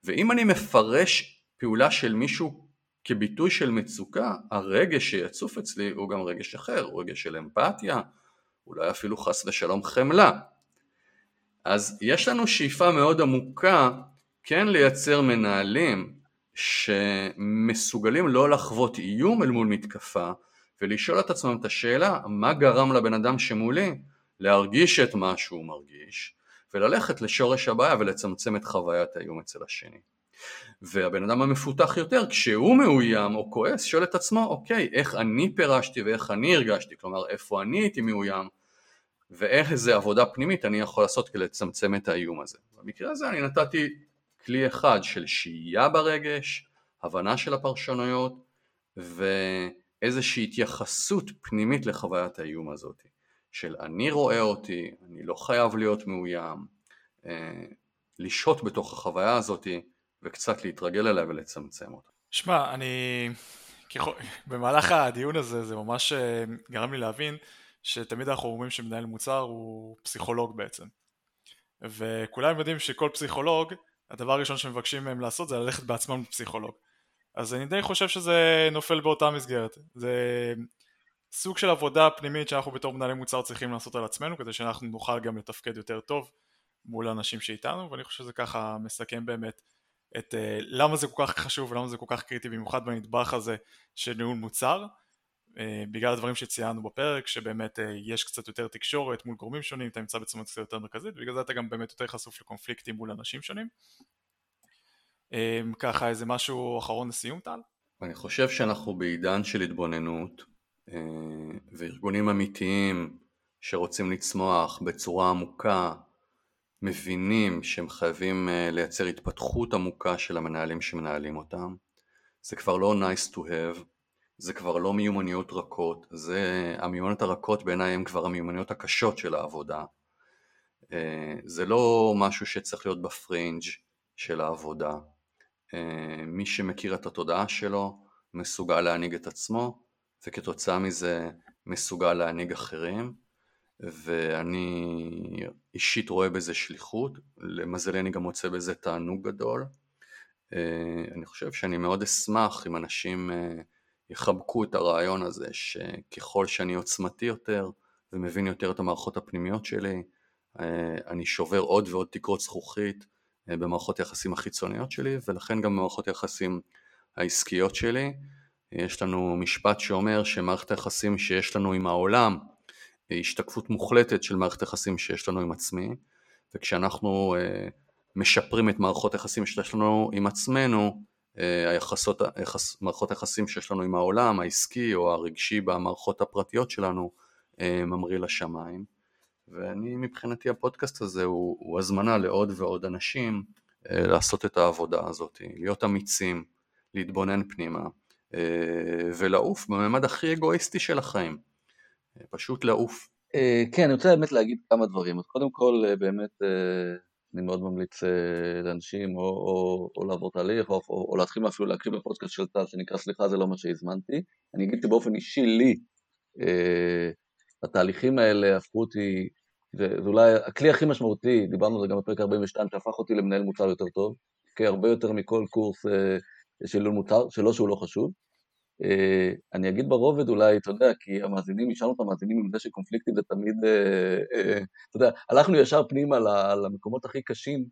ואם אני מפרש פעולה של מישהו כביטוי של מצוקה, הרגש שיצוף אצלי הוא גם רגש אחר, הוא רגש של אמפתיה, אולי אפילו חס ושלום חמלה. אז יש לנו שאיפה מאוד עמוקה כן לייצר מנהלים שמסוגלים לא לחוות איום אל מול מתקפה ולשאול את עצמם את השאלה מה גרם לבן אדם שמולי להרגיש את מה שהוא מרגיש וללכת לשורש הבעיה ולצמצם את חוויית האיום אצל השני. והבן אדם המפותח יותר כשהוא מאוים או כועס שואל את עצמו אוקיי איך אני פירשתי ואיך אני הרגשתי כלומר איפה אני הייתי מאוים ואיך איזה עבודה פנימית אני יכול לעשות כדי לצמצם את האיום הזה. במקרה הזה אני נתתי כלי אחד של שהייה ברגש, הבנה של הפרשנויות ואיזושהי התייחסות פנימית לחוויית האיום הזאת. של אני רואה אותי, אני לא חייב להיות מאוים, אה, לשהות בתוך החוויה הזאת וקצת להתרגל אליה ולצמצם אותה. שמע, אני... במהלך הדיון הזה זה ממש אה, גרם לי להבין שתמיד אנחנו אומרים שמנהל מוצר הוא פסיכולוג בעצם. וכולם יודעים שכל פסיכולוג, הדבר הראשון שמבקשים מהם לעשות זה ללכת בעצמם לפסיכולוג. אז אני די חושב שזה נופל באותה מסגרת. זה סוג של עבודה פנימית שאנחנו בתור מנהלי מוצר צריכים לעשות על עצמנו כדי שאנחנו נוכל גם לתפקד יותר טוב מול האנשים שאיתנו ואני חושב שזה ככה מסכם באמת את uh, למה זה כל כך חשוב ולמה זה כל כך קריטי במיוחד בנדבך הזה של ניהול מוצר uh, בגלל הדברים שציינו בפרק שבאמת uh, יש קצת יותר תקשורת מול גורמים שונים אתה נמצא בצומת קצת יותר מרכזית ובגלל זה אתה גם באמת יותר חשוף לקונפליקטים מול אנשים שונים um, ככה איזה משהו אחרון לסיום טל? אני חושב שאנחנו בעידן של התבוננות וארגונים אמיתיים שרוצים לצמוח בצורה עמוקה מבינים שהם חייבים אה, לייצר התפתחות עמוקה של המנהלים שמנהלים אותם. זה כבר לא nice to have זה כבר לא מיומנויות רכות זה המיומנויות הרכות בעיניי הן כבר המיומנויות הקשות של העבודה. אה, זה לא משהו שצריך להיות בפרינג' של העבודה. מי שמכיר את התודעה שלו מסוגל להנהיג את עצמו וכתוצאה מזה מסוגל להנהיג אחרים ואני אישית רואה בזה שליחות, למזלי אני גם מוצא בזה תענוג גדול. אני חושב שאני מאוד אשמח אם אנשים יחבקו את הרעיון הזה שככל שאני עוצמתי יותר ומבין יותר את המערכות הפנימיות שלי, אני שובר עוד ועוד תקרות זכוכית במערכות היחסים החיצוניות שלי ולכן גם במערכות היחסים העסקיות שלי. יש לנו משפט שאומר שמערכת היחסים שיש לנו עם העולם השתקפות מוחלטת של מערכת היחסים שיש לנו עם עצמי וכשאנחנו משפרים את מערכות היחסים שיש לנו עם עצמנו אה, היחסות, היחס, מערכות היחסים שיש לנו עם העולם העסקי או הרגשי במערכות הפרטיות שלנו אה, ממריא לשמיים. ואני מבחינתי הפודקאסט הזה הוא, הוא הזמנה לעוד ועוד אנשים אה, לעשות את העבודה הזאת, להיות אמיצים, להתבונן פנימה ולעוף בממד הכי אגואיסטי של החיים, פשוט לעוף. כן, אני רוצה באמת להגיד כמה דברים. אז קודם כל, באמת אני מאוד ממליץ לאנשים או, או, או לעבור תהליך או, או, או להתחיל אפילו להקשיב לפודקאסט של טל שנקרא סליחה זה לא מה שהזמנתי. אני אגיד שבאופן אישי לי התהליכים האלה הפכו אותי, זה, אולי הכלי הכי משמעותי, דיברנו על זה גם בפרק 42, שהפך אותי למנהל מוצר יותר טוב, כי הרבה יותר מכל קורס uh, של מוצר, שלא שהוא לא חשוב. Uh, אני אגיד ברובד אולי, אתה יודע, כי המאזינים, השארנו את המאזינים עם זה שקונפליקטים זה תמיד, uh, uh, אתה יודע, הלכנו ישר פנימה למקומות הכי קשים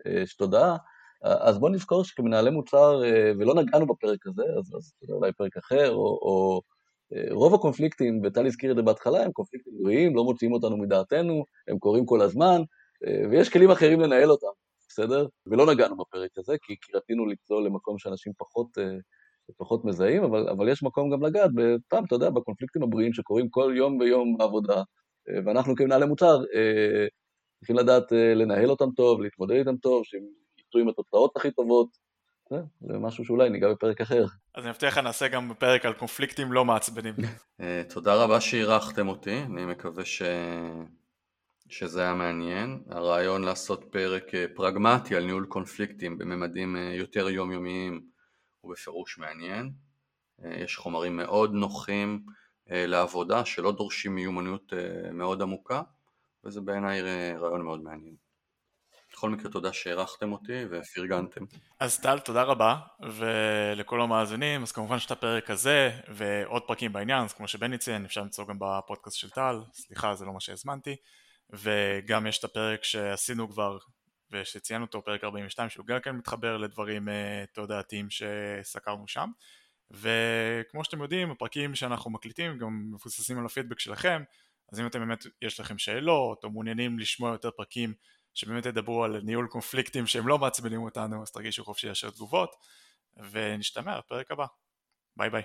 uh, שתודעה, אז בואו נזכור שכמנהלי מוצר, uh, ולא נגענו בפרק הזה, אז, אז אולי פרק אחר, או, או uh, רוב הקונפליקטים, וטל הזכיר את זה בהתחלה, הם קונפליקטים גרועים, לא מוציאים אותנו מדעתנו, הם קורים כל הזמן, uh, ויש כלים אחרים לנהל אותם, בסדר? ולא נגענו בפרק הזה, כי, כי רצינו לצלול למקום שאנשים פחות... פחות מזהים, אבל, אבל יש מקום גם לגעת בסתם, אתה יודע, בקונפליקטים הבריאים שקורים כל יום ויום בעבודה, אה, ואנחנו כמנהלי מוצר אה, צריכים לדעת אה, לנהל אותם טוב, להתמודד איתם טוב, שהם יצאו עם התוצאות הכי טובות, זה משהו שאולי ניגע בפרק אחר. אז אני מבטיח לך נעשה גם פרק על קונפליקטים לא מעצבנים. <laughs> תודה רבה שאירחתם אותי, אני מקווה ש... שזה היה מעניין. הרעיון לעשות פרק פרגמטי על ניהול קונפליקטים בממדים יותר יומיומיים הוא בפירוש מעניין. אה, יש חומרים מאוד נוחים אה, לעבודה שלא דורשים מיומנות אה, מאוד עמוקה וזה בעיניי רעיון מאוד מעניין. בכל מקרה תודה שהערכתם אותי ופרגנתם. אז טל תודה רבה ולכל המאזינים אז כמובן שאת הפרק הזה ועוד פרקים בעניין אז כמו שבני ציין אפשר למצוא גם בפודקאסט של טל סליחה זה לא מה שהזמנתי וגם יש את הפרק שעשינו כבר ושציינו אותו פרק 42 שהוא גם כן מתחבר לדברים אה, תודעתיים שסקרנו שם. וכמו שאתם יודעים הפרקים שאנחנו מקליטים גם מבוססים על הפידבק שלכם. אז אם אתם באמת יש לכם שאלות או מעוניינים לשמוע יותר פרקים שבאמת ידברו על ניהול קונפליקטים שהם לא מעצבנים אותנו אז תרגישו חופשי לאשר תגובות. ונשתמע בפרק הבא. ביי ביי